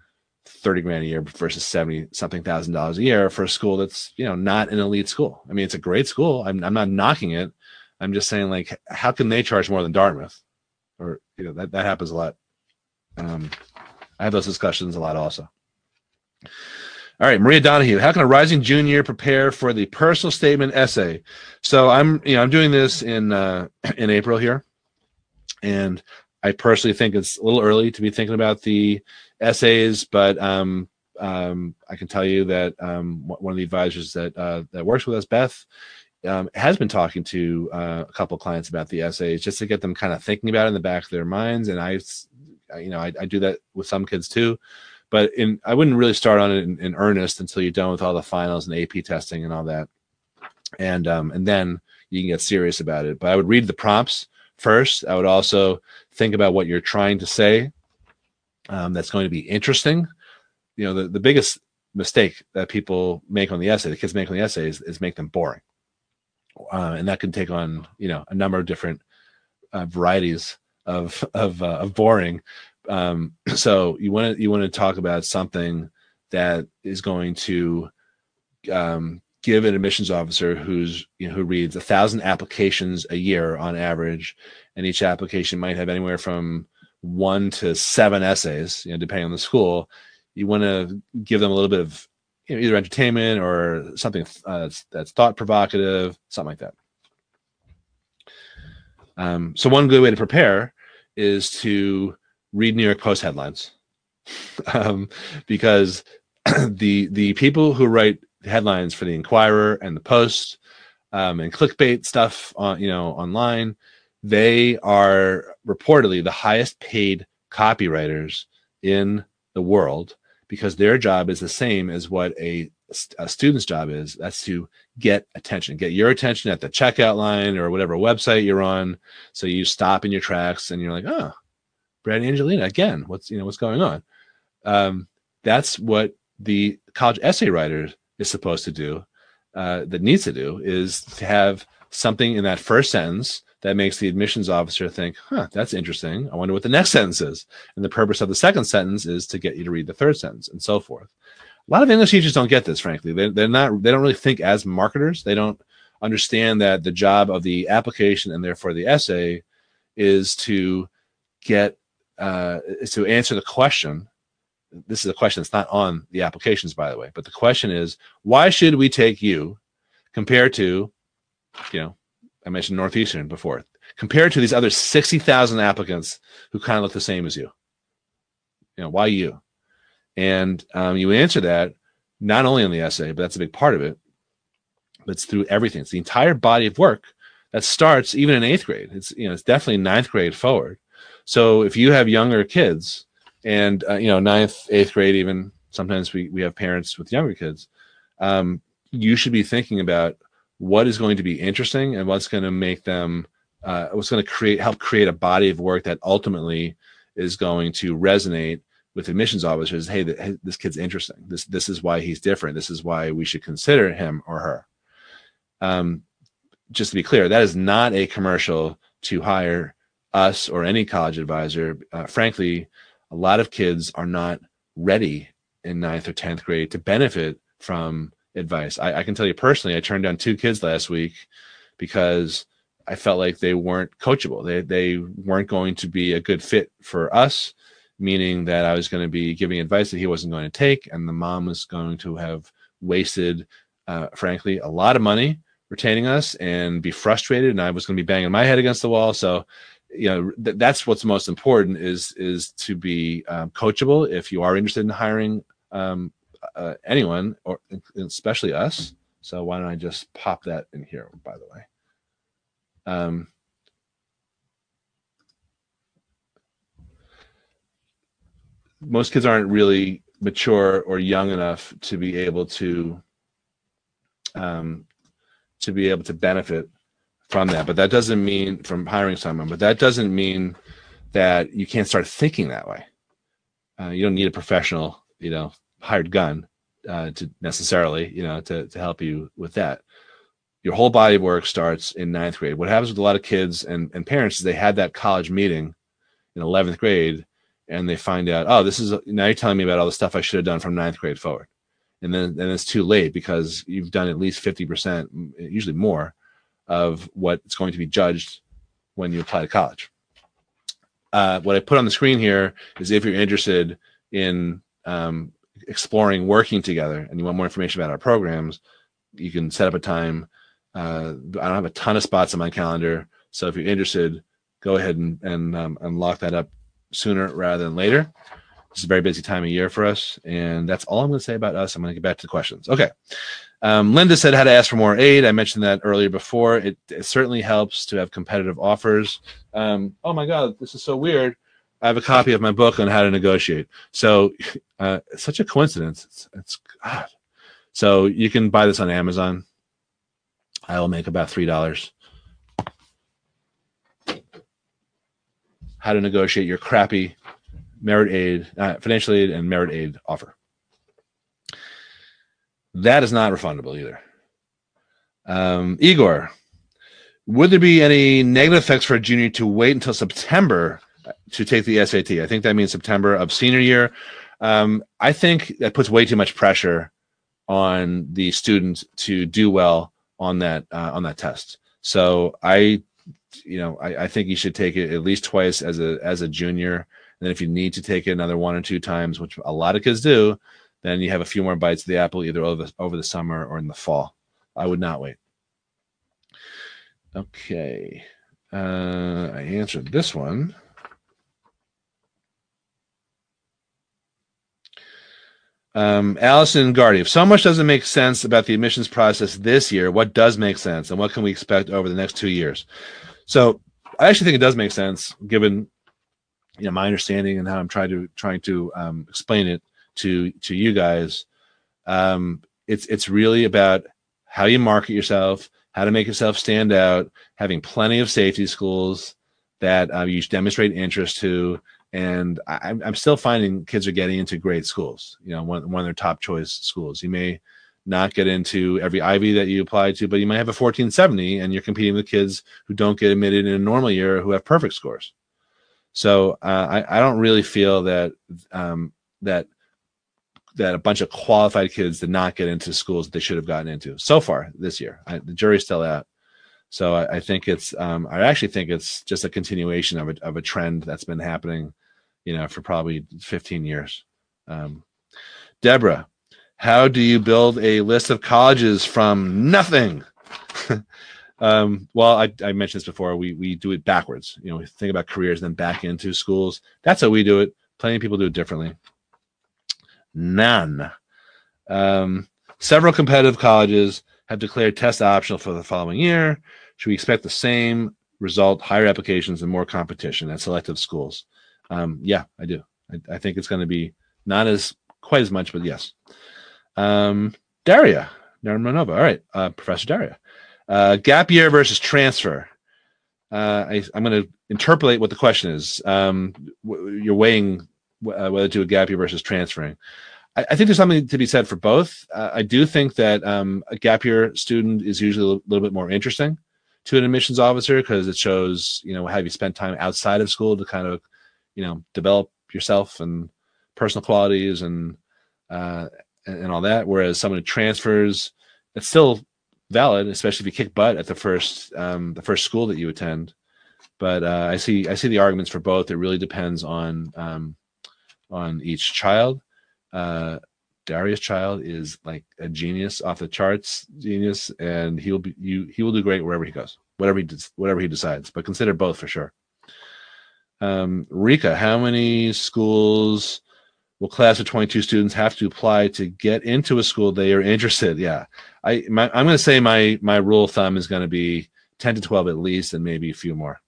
30 grand a year versus 70 something thousand dollars a year for a school that's you know not an elite school. I mean it's a great school. I'm, I'm not knocking it. I'm just saying like how can they charge more than dartmouth? Or you know that, that happens a lot. Um, i have those discussions a lot also all right maria donahue how can a rising junior prepare for the personal statement essay? So i'm you know i'm doing this in uh, in april here. And i personally think it's a little early to be thinking about the essays, but um, um, I can tell you that um, one of the advisors that uh, that works with us, Beth, um, has been talking to uh, a couple clients about the essays just to get them kind of thinking about it in the back of their minds. And I, you know, I, I do that with some kids too, but in I wouldn't really start on it in, in, earnest until you're done with all the finals and AP testing and all that, and um, and then you can get serious about it. But I would read the prompts first. I would also think about what you're trying to say um, that's going to be interesting. You know, the, the biggest mistake that people make on the essay, the kids make on the essay, is, is make them boring. Uh, and that can take on, you know, a number of different uh, varieties of of, uh, of boring. Um, so you want to you want to talk about something that is going to um, give an admissions officer who's you know, who reads a thousand applications a year on average, and each application might have anywhere from one to seven essays, you know, depending on the school, you want to give them a little bit of you know, either entertainment or something uh, that's, that's thought provocative, something like that. Um, so one good way to prepare is to read New York Post headlines, um, because the the people who write headlines for the Enquirer and the Post um, and clickbait stuff on you know online they are reportedly the highest paid copywriters in the world because their job is the same as what a, a student's job is. That's to get attention, get your attention at the checkout line or whatever website you're on. So you stop in your tracks and you're like, oh, Brad Angelina again. What's you know what's going on? Um, that's what the college essay writer is supposed to do. Uh, that needs to do is to have something in that first sentence that makes the admissions officer think, huh, that's interesting. I wonder what the next sentence is. And the purpose of the second sentence is to get you to read the third sentence and so forth. A lot of English teachers don't get this, frankly. They're, they're not, they don't really think as marketers. They don't understand that the job of the application and therefore the essay is to get, uh, is to answer the question. This is a question that's not on the applications, by the way, but the question is, why should we take you compared to, you know, I mentioned Northeastern before, compared to these other 60,000 applicants who kind of look the same as you. You know, why you? And um, you answer that not only on the essay, but that's a big part of it, but it's through everything. It's the entire body of work that starts even in eighth grade. It's, you know, it's definitely ninth grade forward. So if you have younger kids and, uh, you know, ninth, eighth grade, even sometimes we, we have parents with younger kids, um, you should be thinking about what is going to be interesting and what's going to make them uh, what's going to create help create a body of work that ultimately is going to resonate with admissions officers. Hey, this kid's interesting. This this is why he's different. This is why we should consider him or her. Um, just to be clear that is not a commercial to hire us or any college advisor uh, frankly a lot of kids are not ready in ninth or 10th grade to benefit from advice. I, I can tell you personally, I turned down two kids last week because I felt like they weren't coachable. They they weren't going to be a good fit for us, meaning that I was going to be giving advice that he wasn't going to take, and the mom was going to have wasted, uh, frankly, a lot of money retaining us and be frustrated, and I was going to be banging my head against the wall. So, you know, th- that's what's most important is is to be um, coachable. If you are interested in hiring um, uh, anyone, or especially us. So why don't I just pop that in here? By the way, um, most kids aren't really mature or young enough to be able to um, to be able to benefit from that. But that doesn't mean from hiring someone. But that doesn't mean that you can't start thinking that way. Uh, you don't need a professional, you know, hired gun uh, to necessarily, you know, to to help you with that. Your whole body work starts in ninth grade. What happens with a lot of kids and, and parents is they had that college meeting in 11th grade and they find out, oh, this is now you're telling me about all the stuff I should have done from ninth grade forward. And then, then it's too late because you've done at least 50%, usually more, of what's going to be judged when you apply to college. Uh, what I put on the screen here is if you're interested in um, exploring working together and you want more information about our programs, you can set up a time. Uh, I don't have a ton of spots on my calendar, so if you're interested, go ahead and and, um, and lock that up sooner rather than later. It's a very busy time of year for us, and that's all I'm going to say about us. I'm going to get back to the questions. Okay. Um, Linda said how to ask for more aid. I mentioned that earlier before. It, it certainly helps to have competitive offers. Um, oh my God, this is so weird. I have a copy of my book on how to negotiate. So, uh, such a coincidence. It's, it's God. So you can buy this on Amazon. I will make about three dollars. How to negotiate your crappy merit aid, uh, financial aid, and merit aid offer. That is not refundable either. Um, Igor, would there be any negative effects for a junior to wait until September to take the SAT? I think that means September of senior year. Um, I think that puts way too much pressure on the student to do well on that uh, on that test. So I, you know, I, I think you should take it at least twice as a as a junior. And then if you need to take it another one or two times, which a lot of kids do, then you have a few more bites of the apple either over the, over the summer or in the fall. I would not wait. Okay. Uh, I answered this one. Um, Allison Gardy, if so much doesn't make sense about the admissions process this year, what does make sense and what can we expect over the next two years? So I actually think it does make sense given you know my understanding and how I'm trying to trying to um, explain it to to you guys. Um, it's it's really about how you market yourself, how to make yourself stand out, having plenty of safety schools that uh, you demonstrate interest to, and I, I'm still finding kids are getting into great schools. You know, one one of their top choice schools. You may not get into every Ivy that you apply to, but you might have a 1470 and you're competing with kids who don't get admitted in a normal year who have perfect scores. So uh, I, I don't really feel that um, that that a bunch of qualified kids did not get into schools that they should have gotten into so far this year. I, the jury's still out. So I, I think it's, um, I actually think it's just a continuation of a, of a trend that's been happening, you know, for probably 15 years. Um, Deborah, how do you build a list of colleges from nothing? um, well, I, I, mentioned this before. We we do it backwards. You know, we think about careers, then back into schools. That's how we do it. Plenty of people do it differently. None. Um, several competitive colleges have declared test optional for the following year. Should we expect the same result, higher applications, and more competition at selective schools? Um, yeah, I do. I, I think it's going to be not as quite as much, but yes. Um, Daria, Manova. All right, uh, Professor Daria. Uh, gap year versus transfer. Uh, I, am going to interpolate what the question is. Um, you're weighing uh, whether to a gap year versus transferring. I, I, think there's something to be said for both. Uh, I do think that um, a gap year student is usually a little bit more interesting to an admissions officer because it shows, you know, have you spent time outside of school to kind of, you know, develop yourself and personal qualities and uh, and, all that. Whereas someone who transfers, it's still valid, especially if you kick butt at the first um, the first school that you attend. But uh, I see I see the arguments for both. It really depends on um, on each child. Uh, Daria's Child is like a genius off the charts, genius, and he'll be you. He will do great wherever he goes, whatever he does, whatever he decides. But consider both for sure. Um, Rika, how many schools will class of 22 students have to apply to get into a school they are interested? Yeah, I my, I'm going to say my my rule of thumb is going to be 10 to 12 at least, and maybe a few more.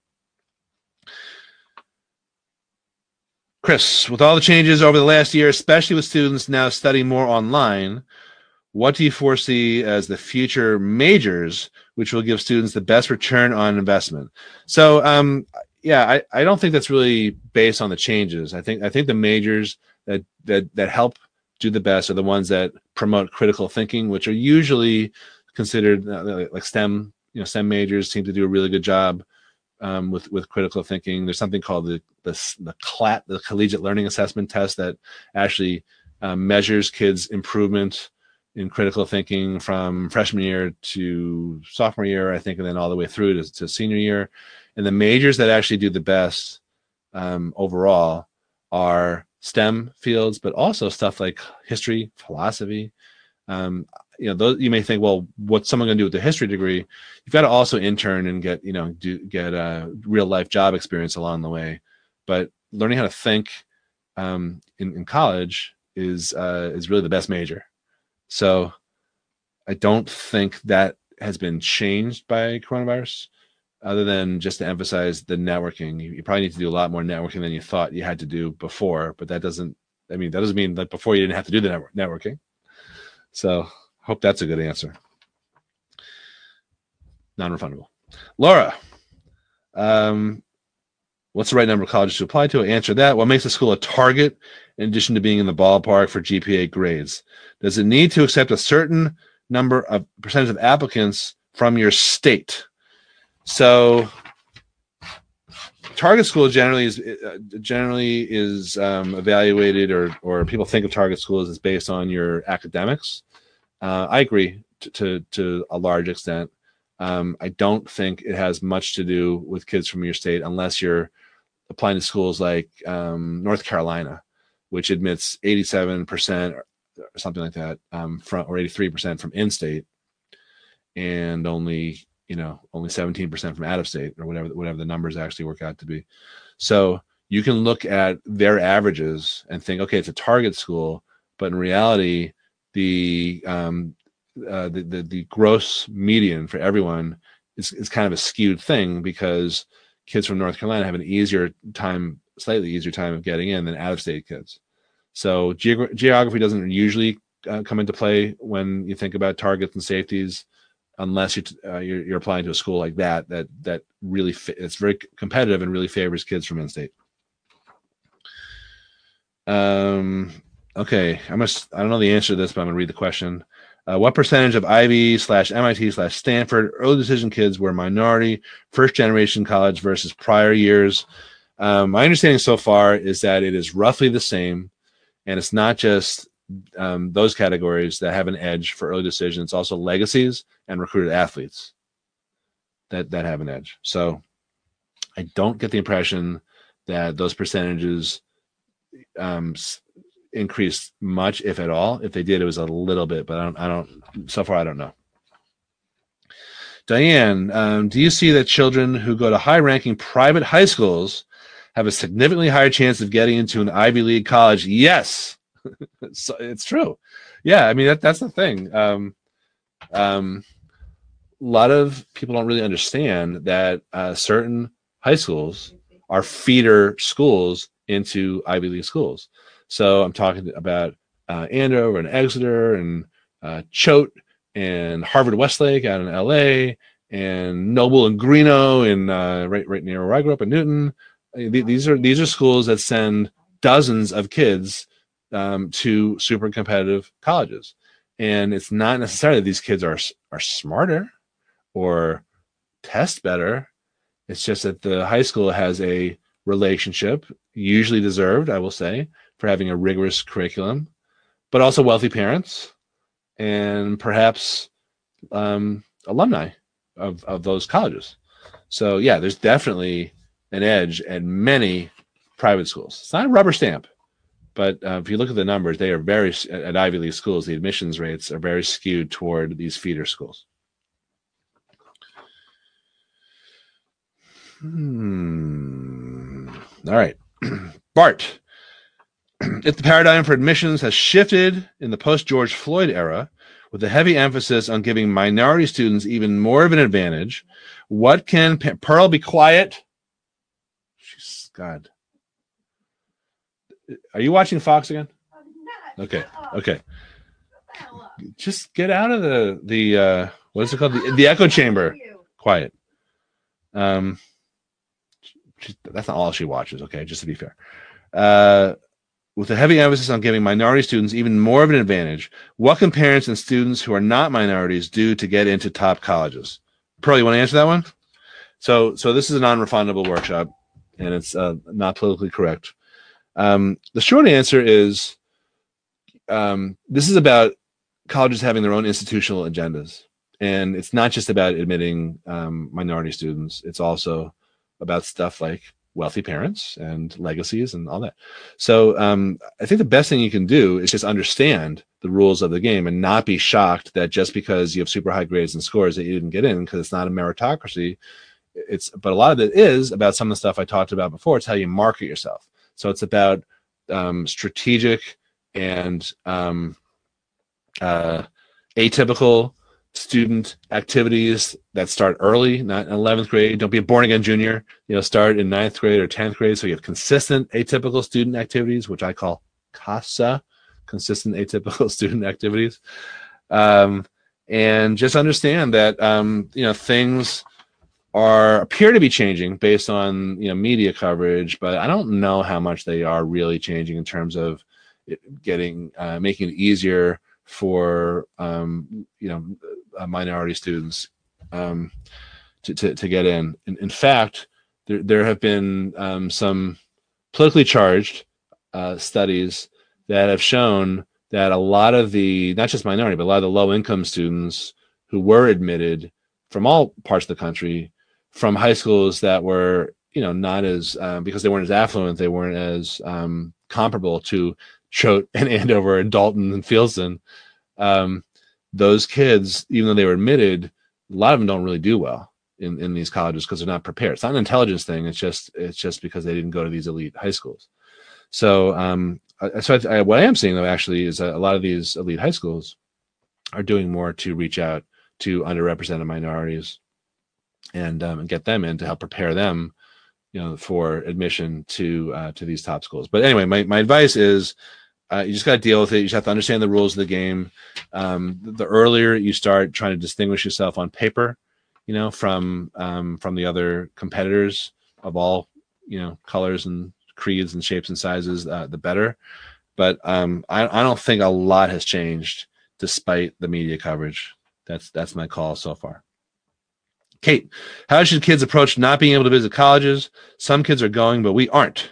Chris, with all the changes over the last year, especially with students now studying more online, what do you foresee as the future majors which will give students the best return on investment? So, um, yeah, I, I don't think that's really based on the changes. I think I think the majors that that that help do the best are the ones that promote critical thinking, which are usually considered uh, like STEM. You know, STEM majors seem to do a really good job um, with with critical thinking. There's something called the the the CLAT, the Collegiate Learning Assessment Test, that actually um, measures kids' improvement in critical thinking from freshman year to sophomore year, I think, and then all the way through to, to senior year. And the majors that actually do the best um, overall are STEM fields, but also stuff like history, philosophy. Um, you know, those, you may think, well, what's someone going to do with a history degree? You've got to also intern and get, you know, do get a real life job experience along the way. But learning how to think um, in, in college is uh, is really the best major. So I don't think that has been changed by coronavirus other than just to emphasize the networking. You, you, probably need to do a lot more networking than you thought you had to do before, but that doesn't, I mean, that doesn't mean that before you didn't have to do the network, networking. So hope that's a good answer. Non-refundable. Laura, um, what's the right number of colleges to apply to? Answer that. What makes a school a target in addition to being in the ballpark for GPA grades? Does it need to accept a certain number of percentage of applicants from your state? So target school generally is uh, generally is um, evaluated or or people think of target schools as based on your academics. Uh, I agree to, to, to a large extent. Um, I don't think it has much to do with kids from your state unless you're applying to schools like um, North Carolina, which admits 87% or something like that um, from or 83% from in-state, and only you know only 17% from out of state or whatever whatever the numbers actually work out to be. So you can look at their averages and think okay it's a target school but in reality the um uh, the, the the gross median for everyone is, is kind of a skewed thing because kids from north carolina have an easier time slightly easier time of getting in than out of state kids. So geog- geography doesn't usually uh, come into play when you think about targets and safeties unless you're, uh, you're, you're applying to a school like that that that really it's very competitive and really favors kids from in-state. Um. Okay, I must. I don't know the answer to this, but I'm gonna read the question. Uh, what percentage of Ivy slash MIT slash Stanford early decision kids were minority, first generation college versus prior years? Um, my understanding so far is that it is roughly the same, and it's not just um, those categories that have an edge for early decision. It's also legacies and recruited athletes that that have an edge. So I don't get the impression that those percentages um, increased much, if at all. If they did, it was a little bit, but I don't. I don't. So far, I don't know. Diane, um, do you see that children who go to high-ranking private high schools have a significantly higher chance of getting into an Ivy League college? Yes so it's true. Yeah, I mean that that's the thing. Um, um, a lot of people don't really understand that uh, certain high schools are feeder schools into Ivy League schools. So I'm talking about uh, Andover and Exeter and uh, Choate and Harvard Westlake out in LA and Noble and Greenough in uh, right right near where I grew up in Newton. Uh, these are these are schools that send dozens of kids um, to super competitive colleges. And it's not necessarily that these kids are are smarter or test better. It's just that the high school has a relationship, usually deserved, I will say, for having a rigorous curriculum, but also wealthy parents and perhaps um, alumni of, of those colleges. So yeah, there's definitely an edge at many private schools. It's not a rubber stamp. But uh, if you look at the numbers, they are very at Ivy League schools. The admissions rates are very skewed toward these feeder schools. Hmm. All right, Bart. if the paradigm for admissions has shifted in the post George Floyd era, with a heavy emphasis on giving minority students even more of an advantage, what can Pearl be quiet? She's God. Are you watching Fox again? Okay. Okay. Just get out of the the uh what is it called? The, the echo chamber. Quiet. Um she, that's not all she watches, okay, just to be fair. Uh with a heavy emphasis on giving minority students even more of an advantage, what can parents and students who are not minorities do to get into top colleges? Pearl, you want to answer that one? So, so this is a non-refundable workshop, and it's uh, not politically correct. Um, the short answer is um, this is about colleges having their own institutional agendas, and it's not just about admitting um, minority students. It's also about stuff like wealthy parents and legacies and all that. So um, I think the best thing you can do is just understand the rules of the game and not be shocked that just because you have super high grades and scores that you didn't get in because it's not a meritocracy. It's but a lot of it is about some of the stuff I talked about before. It's how you market yourself. So it's about um, strategic and um, uh, atypical student activities that start early, not in 11th grade. Don't be a born again junior. You know, start in ninth grade or 10th grade. So you have consistent atypical student activities, which I call CASA, consistent atypical student activities. Um, and just understand that, um, you know, things are appear to be changing based on, you know, media coverage, but I don't know how much they are really changing in terms of getting, uh, making it easier for, um, you know, uh, minority students um, to, to, to, get in. in. In fact, there, there have been um, some politically charged uh, studies that have shown that a lot of the, not just minority, but a lot of the low income students who were admitted from all parts of the country from high schools that were, you know, not as, um, because they weren't as affluent, they weren't as um, comparable to Choate and Andover and Dalton and Fieldston. Um, those kids, even though they were admitted, a lot of them don't really do well in, in these colleges because they're not prepared. It's not an intelligence thing. It's just it's just because they didn't go to these elite high schools. So um, so I, I, what I am seeing though actually is a lot of these elite high schools are doing more to reach out to underrepresented minorities and um, get them in to help prepare them, you know, for admission to uh, to these top schools. But anyway, my my advice is uh, you just got to deal with it. You just have to understand the rules of the game. Um, the earlier you start trying to distinguish yourself on paper, you know, from um, from the other competitors of all you know colors and creeds and shapes and sizes, uh, the better. But um, I, I don't think a lot has changed despite the media coverage. That's that's my call so far. Kate, how should kids approach not being able to visit colleges? Some kids are going, but we aren't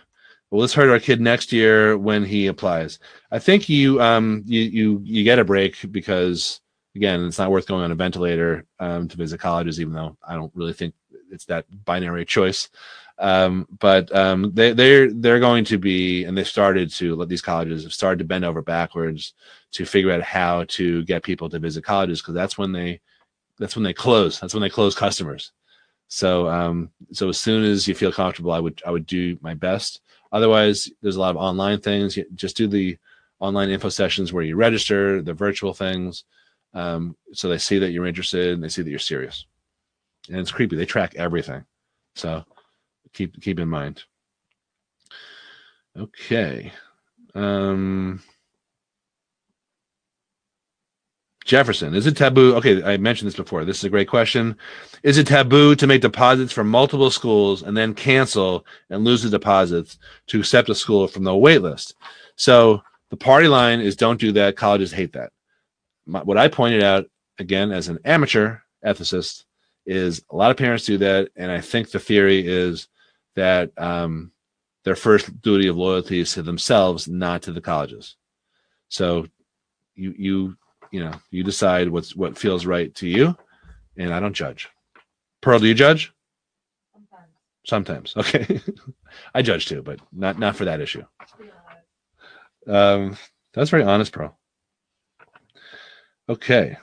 well, let's hurt our kid next year when he applies. I think you um you you you get a break because again, it's not worth going on a ventilator um, to visit colleges, even though I don't really think it's that binary choice. Um, but um, they they're they're going to be, and they started to let these colleges have started to bend over backwards to figure out how to get people to visit colleges because that's when they that's when they close. That's when they close customers. So um, so as soon as you feel comfortable, I would I would do my best Otherwise, there's a lot of online things. Just do the online info sessions where you register, the virtual things. Um, so they see that you're interested and they see that you're serious. And it's creepy. They track everything. So keep keep in mind. Okay. Um, Jefferson, is it taboo? Okay, I mentioned this before. This is a great question. Is it taboo to make deposits from multiple schools and then cancel and lose the deposits to accept a school from the wait list? So the party line is don't do that. Colleges hate that. My, what I pointed out, again, as an amateur ethicist, is a lot of parents do that. And I think the theory is that um, their first duty of loyalty is to themselves, not to the colleges. So you, you you know, you decide what's what feels right to you, and I don't judge. Pearl, do you judge? Sometimes. Sometimes. Okay. I judge too, but not not for that issue. Um, that's very honest, Pearl. Okay.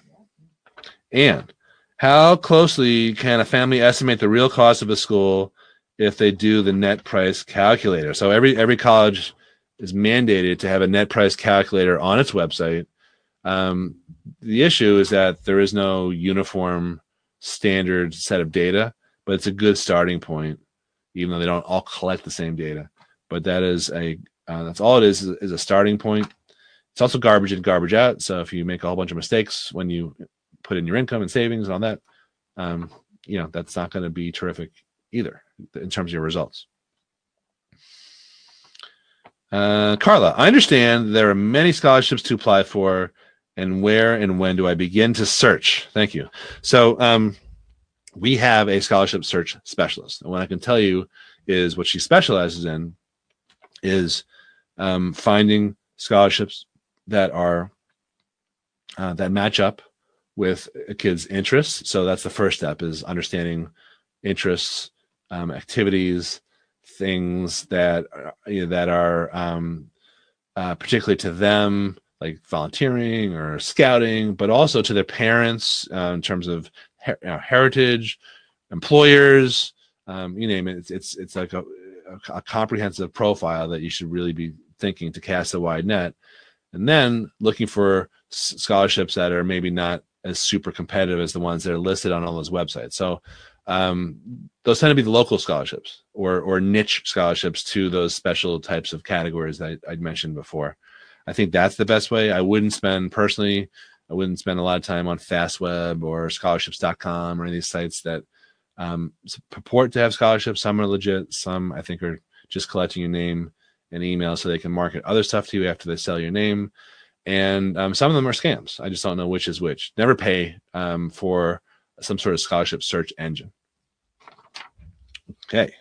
And how closely can a family estimate the real cost of a school if they do the net price calculator? So every every college is mandated to have a net price calculator on its website um, the issue is that there is no uniform standard set of data, but it's a good starting point, even though they don't all collect the same data. But that is a uh, that's all it is, is a starting point. It's also garbage in, garbage out. So if you make a whole bunch of mistakes when you put in your income and savings and all that, um, you know that's not going to be terrific either in terms of your results. Uh, Carla, I understand there are many scholarships to apply for, and where and when do I begin to search? Thank you. So, um, we have a scholarship search specialist, and what I can tell you is what she specializes in is um, finding scholarships that are uh, that match up with a kid's interests. So that's the first step is understanding interests, um, activities, things that you know, that are um, uh, particularly to them, like volunteering or scouting, but also to their parents uh, in terms of her- heritage, employers, um, you name it. It's it's, it's like a, a, a comprehensive profile that you should really be thinking to cast a wide net, and then looking for s- scholarships that are maybe not as super competitive as the ones that are listed on all those websites. So um, those tend to be the local scholarships or or niche scholarships to those special types of categories that I, would mentioned before. I think that's the best way. I wouldn't spend personally. I wouldn't spend a lot of time on FastWeb or scholarships.com or any of these sites that um, purport to have scholarships. Some are legit. Some I think are just collecting your name and email so they can market other stuff to you after they sell your name. And um, some of them are scams. I just don't know which is which. Never pay um, for some sort of scholarship search engine. Okay.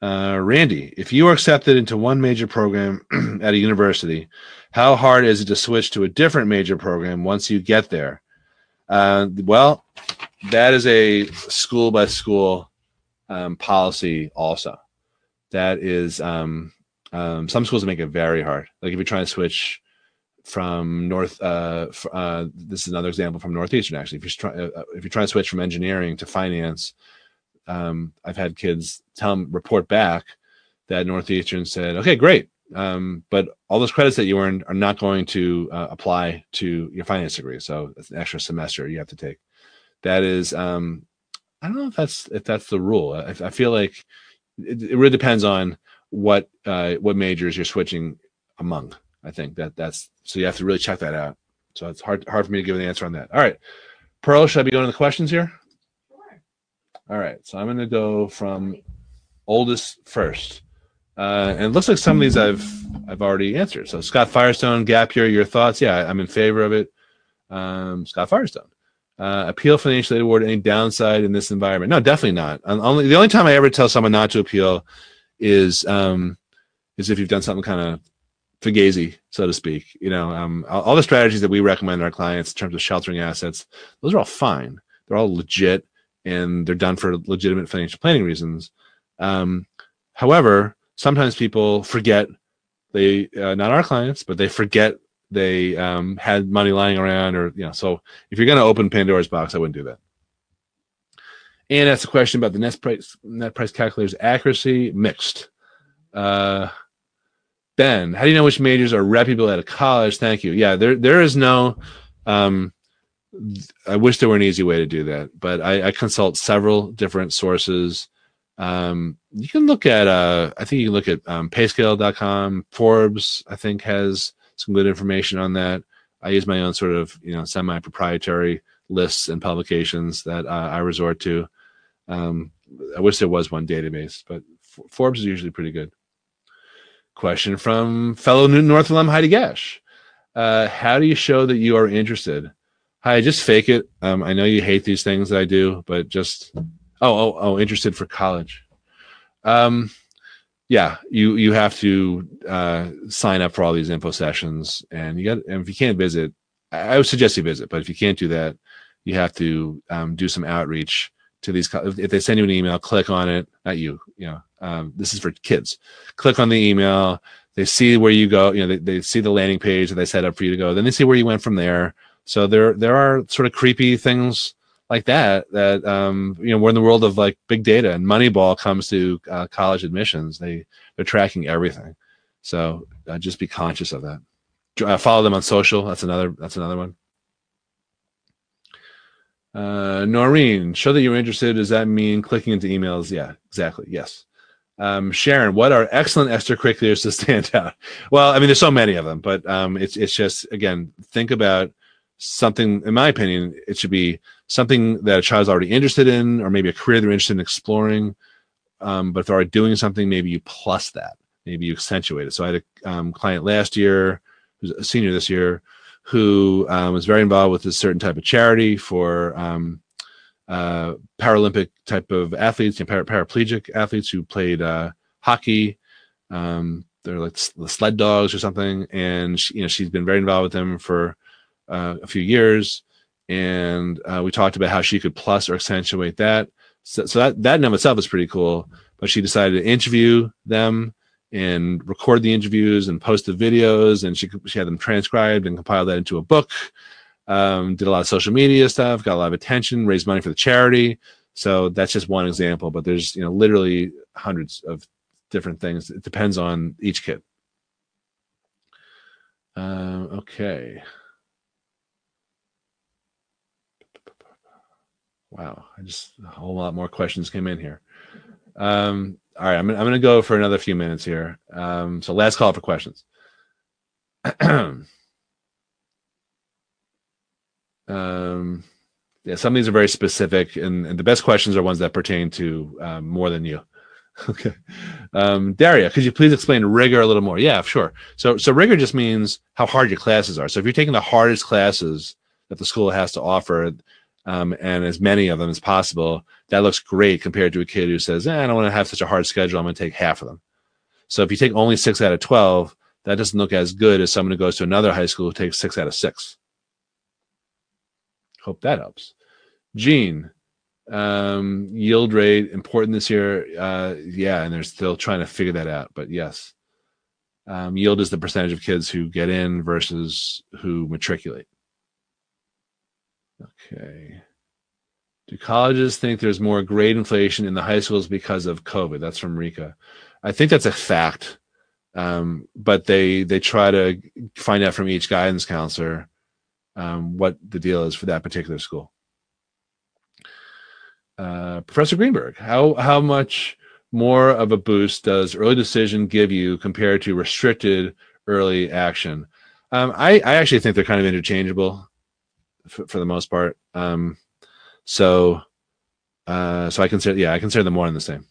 Uh, Randy, if you are accepted into one major program at a university, how hard is it to switch to a different major program once you get there? Uh, well, that is a school by school um, policy, also. That is, um, um, some schools make it very hard. Like if you're trying to switch from North, uh, uh, this is another example from Northeastern. Actually, if you're trying, uh, if you're trying to switch from engineering to finance, um, I've had kids tell report back that Northeastern said, "Okay, great, um, but all those credits that you earned are not going to uh, apply to your finance degree. So it's an extra semester you have to take." That is, um, I don't know if that's if that's the rule. I, I feel like it, it, really depends on what uh, what majors you're switching among. I think that that's so you have to really check that out. So it's hard hard for me to give an answer on that. All right, Pearl, should I be going to the questions here? All right, so I'm going to go from oldest first, uh, and it looks like some of these I've I've already answered. So Scott Firestone, Gap Year, your thoughts? Yeah, I'm in favor of it. Um, Scott Firestone, uh, appeal financial aid award. Any downside in this environment? No, definitely not. Only the only time I ever tell someone not to appeal is um, is if you've done something kind of fugazi, so to speak. You know, um, all, all the strategies that we recommend our clients in terms of sheltering assets, those are all fine. They're all legit and they're done for legitimate financial planning reasons. Um, however, sometimes people forget they uh, not our clients, but they forget they um, had money lying around, or you know. So if you're going to open Pandora's box, I wouldn't do that. And that's a question about the net price net price calculator's accuracy. Mixed. Uh, ben, how do you know which majors are reputable at a college? Thank you. Yeah, there there is no um, I wish there were an easy way to do that, but I, I consult several different sources. Um, you can look at, uh, I think you can look at um, payscale.com. Forbes, I think, has some good information on that. I use my own sort of, you know, semi proprietary lists and publications that uh, I resort to. Um, I wish there was one database, but Forbes is usually pretty good. Question from fellow North alum Heidi Gash. Uh, how do you show that you are interested? Hi, just fake it. Um, I know you hate these things that I do, but just oh oh oh, interested for college. Um, yeah, you you have to uh, sign up for all these info sessions, and you got. And if you can't visit, I would suggest you visit. But if you can't do that, you have to um, do some outreach to these. If they send you an email, click on it. Not you. You know, um, this is for kids. Click on the email. They see where you go. You know, they, they see the landing page that they set up for you to go. Then they see where you went from there so there there are sort of creepy things like that that um, you know we're in the world of like big data and Moneyball comes to uh, college admissions. They they're tracking everything. So uh, just be conscious of that. Uh, follow them on social. That's another that's another one. Uh, Noreen, show that you're interested. Does that mean clicking into emails? Yeah, exactly. Yes. Um, Sharon, what are excellent extracurriculars to stand out? Well, I mean, there's so many of them, but um, it's it's just again, think about something, in my opinion, it should be something that a child's already interested in, or maybe a career they're interested in exploring. Um, but if they're already doing something, maybe you plus that. maybe you accentuate it. So I had a um, client last year, who's a senior this year, who um, was very involved with a certain type of charity for um, uh, Paralympic type of athletes, you know, para- paraplegic athletes who played uh, hockey. Um, they're like the sled dogs or something, and she, you know she's been very involved with them for uh, a few years. And uh, we talked about how she could plus or accentuate that. So, so that that in of itself is pretty cool. But she decided to interview them and record the interviews and post the videos, and she she had them transcribed and compiled that into a book. Um, did a lot of social media stuff, got a lot of attention, raised money for the charity. So that's just one example, but there's you know literally hundreds of different things. It depends on each kid. Uh, okay. Wow, I just a whole lot more questions came in here. Um, all right, I'm I'm going to go for another few minutes here. Um, so last call for questions. um, yeah, some of these are very specific, and, and the best questions are ones that pertain to um, more than you. Okay, um, Daria, could you please explain rigor a little more? Yeah, sure. So, so rigor just means how hard your classes are. So, if you're taking the hardest classes that the school has to offer, um, and as many of them as possible, that looks great compared to a kid who says, eh, "I don't want to have such a hard schedule. I'm going to take half of them." So, if you take only six out of twelve, that doesn't look as good as someone who goes to another high school who takes six out of six. Hope that helps. Gene, um, yield rate important this year. Uh, yeah, and they're still trying to figure that out. But yes, um, yield is the percentage of kids who get in versus who matriculate. Okay. Do colleges think there's more grade inflation in the high schools because of COVID? That's from Rika. I think that's a fact, um, but they they try to find out from each guidance counselor um, what the deal is for that particular school. Uh, Professor Greenberg, how how much more of a boost does early decision give you compared to restricted early action? Um, I, I actually think they're kind of interchangeable for, for the most part. Um, so uh, so I consider yeah I consider them one and the same.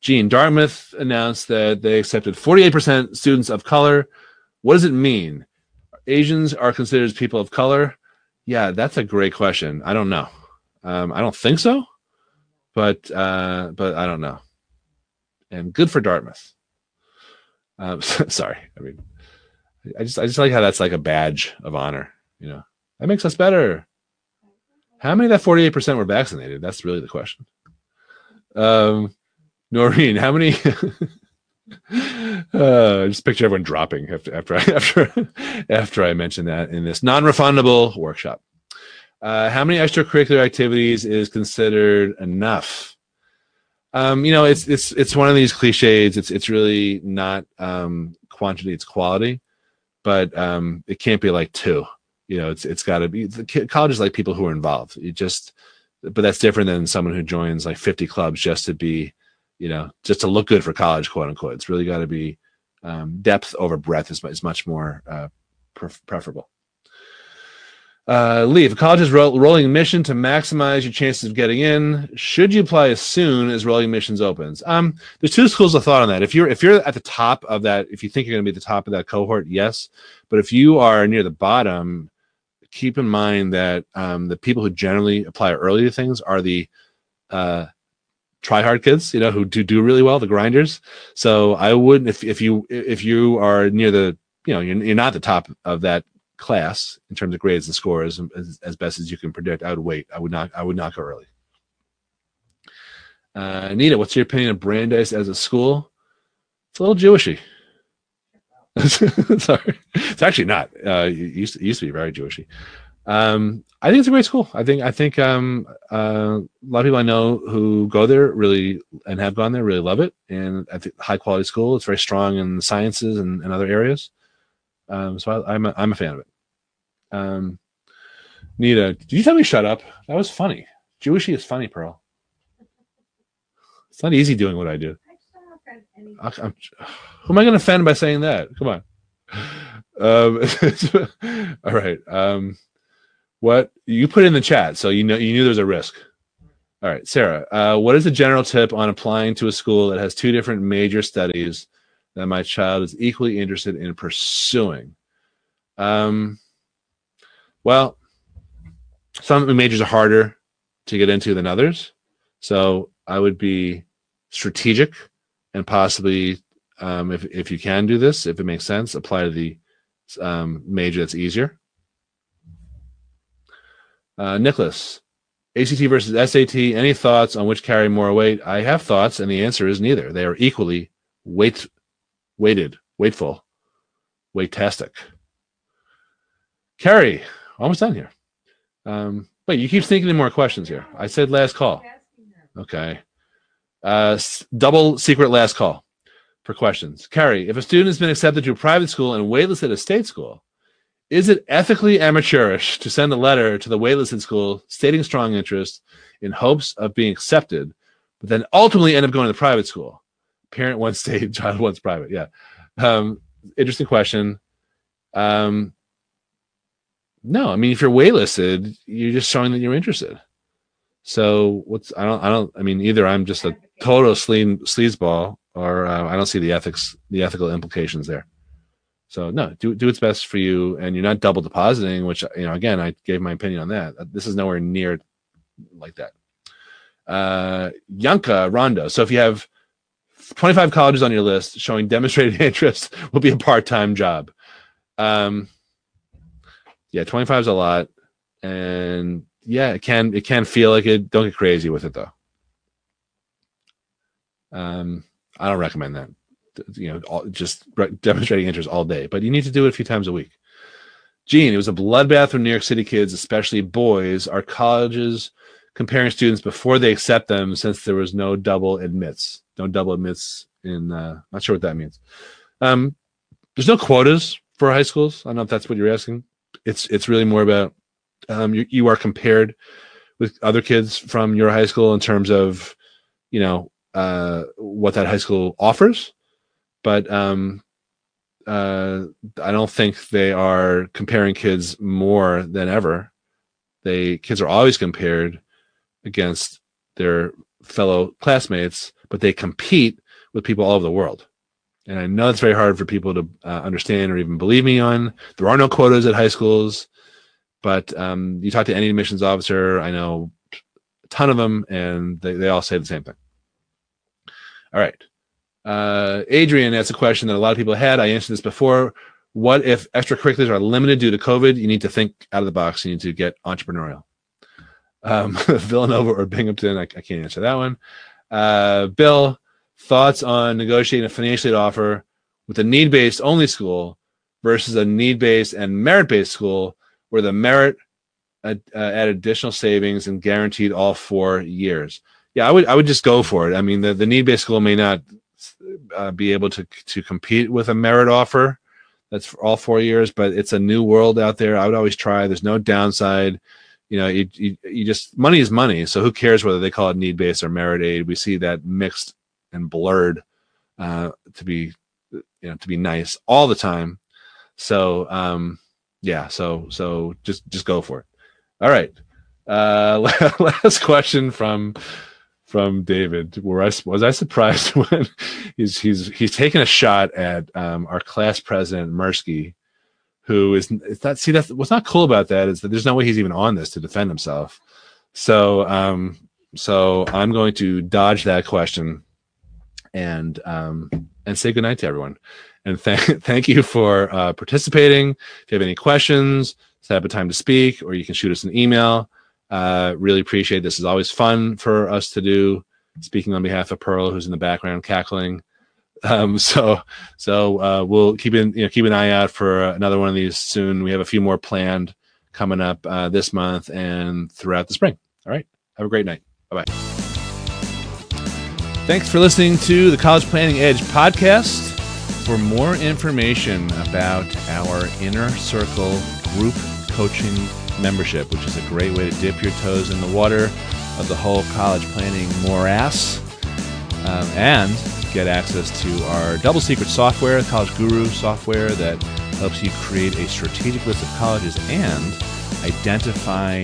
Gene Dartmouth announced that they accepted 48% students of color. What does it mean? Asians are considered people of color? Yeah, that's a great question. I don't know. Um, I don't think so, but uh, but I don't know. And good for Dartmouth. Um, sorry, I mean, I just I just like how that's like a badge of honor. You know, that makes us better. How many of that forty eight percent were vaccinated? That's really the question. Um, Noreen, how many? uh, just picture everyone dropping after after I, after after I mentioned that in this non-refundable workshop. Uh, how many extracurricular activities is considered enough? Um, you know, it's it's it's one of these cliches. It's it's really not um, quantity; it's quality. But um, it can't be like two. You know, it's it's got to be. The college is like people who are involved. You just, but that's different than someone who joins like 50 clubs just to be, you know, just to look good for college, quote unquote. It's really got to be um, depth over breadth is, is much more uh, pref- preferable. Uh, Lee, if a college ro- rolling admission to maximize your chances of getting in, should you apply as soon as rolling admissions opens? Um, there's two schools of thought on that. If you're if you're at the top of that, if you think you're going to be at the top of that cohort, yes. But if you are near the bottom, keep in mind that um, the people who generally apply early to things are the uh, try hard kids, you know, who do do really well, the grinders. So I wouldn't if if you if you are near the you know you're, you're not the top of that class in terms of grades and scores as, as best as you can predict. I would wait. I would not. I would not go early. Uh, Anita, what's your opinion of Brandeis as a school? It's a little Jewishy. Sorry, it's actually not. Uh, it used to, it used to be very Jewishy. Um, I think it's a great school. I think I think um, uh, a lot of people I know who go there really and have gone there really love it, and I think high quality school. It's very strong in the sciences and, and other areas. Um, so I, am a, I'm a fan of it. Um, Nita, did you tell me shut up? That was funny. Jewishy is funny, Pearl. It's not easy doing what I do. I, I'm, who am I going to offend by saying that? Come on. Um, all right. Um, what you put in the chat, so you know you knew there's a risk. All right, Sarah. Uh, what is a general tip on applying to a school that has two different major studies that my child is equally interested in pursuing? Um, well, some majors are harder to get into than others, so I would be strategic and possibly, um, if if you can do this, if it makes sense, apply to the um, major that's easier. Uh, Nicholas, ACT versus SAT. Any thoughts on which carry more weight? I have thoughts, and the answer is neither. They are equally weight weighted, weightful, weightastic. Carrie, almost done here. Um, wait, you keep thinking of more questions here. I said last call. Okay. Uh, double secret last call for questions. Carrie, if a student has been accepted to a private school and waitlisted a state school, is it ethically amateurish to send a letter to the waitlisted school stating strong interest in hopes of being accepted, but then ultimately end up going to the private school? Parent wants state, child wants private. Yeah. Um, interesting question. Um, no, I mean, if you're waitlisted, you're just showing that you're interested. So what's I don't I don't I mean either I'm just a total slee sleazeball or uh, I don't see the ethics the ethical implications there. So no, do do what's best for you, and you're not double depositing. Which you know, again, I gave my opinion on that. This is nowhere near like that. Uh, Yanka Rondo. So if you have 25 colleges on your list showing demonstrated interest, will be a part time job. Um, yeah, 25 is a lot, and yeah, it can it can feel like it. Don't get crazy with it though. Um, I don't recommend that you know, all, just re- demonstrating interest all day, but you need to do it a few times a week. Gene, it was a bloodbath for New York City kids, especially boys. Our colleges comparing students before they accept them since there was no double admits. No double admits in, uh, not sure what that means. Um, there's no quotas for high schools. I don't know if that's what you're asking. It's, it's really more about, um, you, you are compared with other kids from your high school in terms of, you know, uh, what that high school offers but um, uh, I don't think they are comparing kids more than ever. They kids are always compared against their fellow classmates, but they compete with people all over the world. And I know it's very hard for people to uh, understand or even believe me on. There are no quotas at high schools, but um, you talk to any admissions officer, I know a ton of them, and they, they all say the same thing. All right. Uh, Adrian asked a question that a lot of people had. I answered this before. What if extracurriculars are limited due to COVID? You need to think out of the box. You need to get entrepreneurial. Um, Villanova or Binghamton? I, I can't answer that one. Uh, Bill, thoughts on negotiating a financial aid offer with a need-based only school versus a need-based and merit-based school where the merit uh, add additional savings and guaranteed all four years. Yeah, I would I would just go for it. I mean, the, the need-based school may not uh, be able to to compete with a merit offer that's for all four years but it's a new world out there. I would always try. There's no downside. You know you, you, you just money is money. So who cares whether they call it need based or merit aid? We see that mixed and blurred uh, to be you know to be nice all the time. So um yeah so so just just go for it. All right. Uh last question from from David. Were I was I surprised when he's he's he's taking a shot at um, our class president Mirsky, who is it's see that's what's not cool about that is that there's no way he's even on this to defend himself. So um so I'm going to dodge that question and um and say goodnight to everyone. And thank thank you for uh, participating. If you have any questions, set up a time to speak, or you can shoot us an email. Uh, really appreciate this. is always fun for us to do. Speaking on behalf of Pearl, who's in the background cackling. Um, so so uh, we'll keep in you know keep an eye out for another one of these soon. We have a few more planned coming up uh, this month and throughout the spring. All right, have a great night. Bye bye. Thanks for listening to the College Planning Edge podcast. For more information about our inner circle group coaching membership, which is a great way to dip your toes in the water of the whole college planning morass um, and get access to our double secret software, College Guru software that helps you create a strategic list of colleges and identify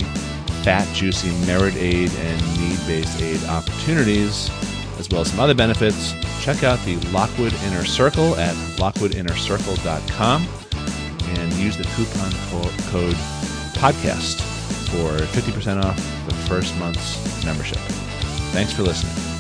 fat, juicy merit aid and need based aid opportunities, as well as some other benefits. Check out the Lockwood Inner Circle at lockwoodinnercircle.com and use the coupon code podcast for 50% off the first month's membership. Thanks for listening.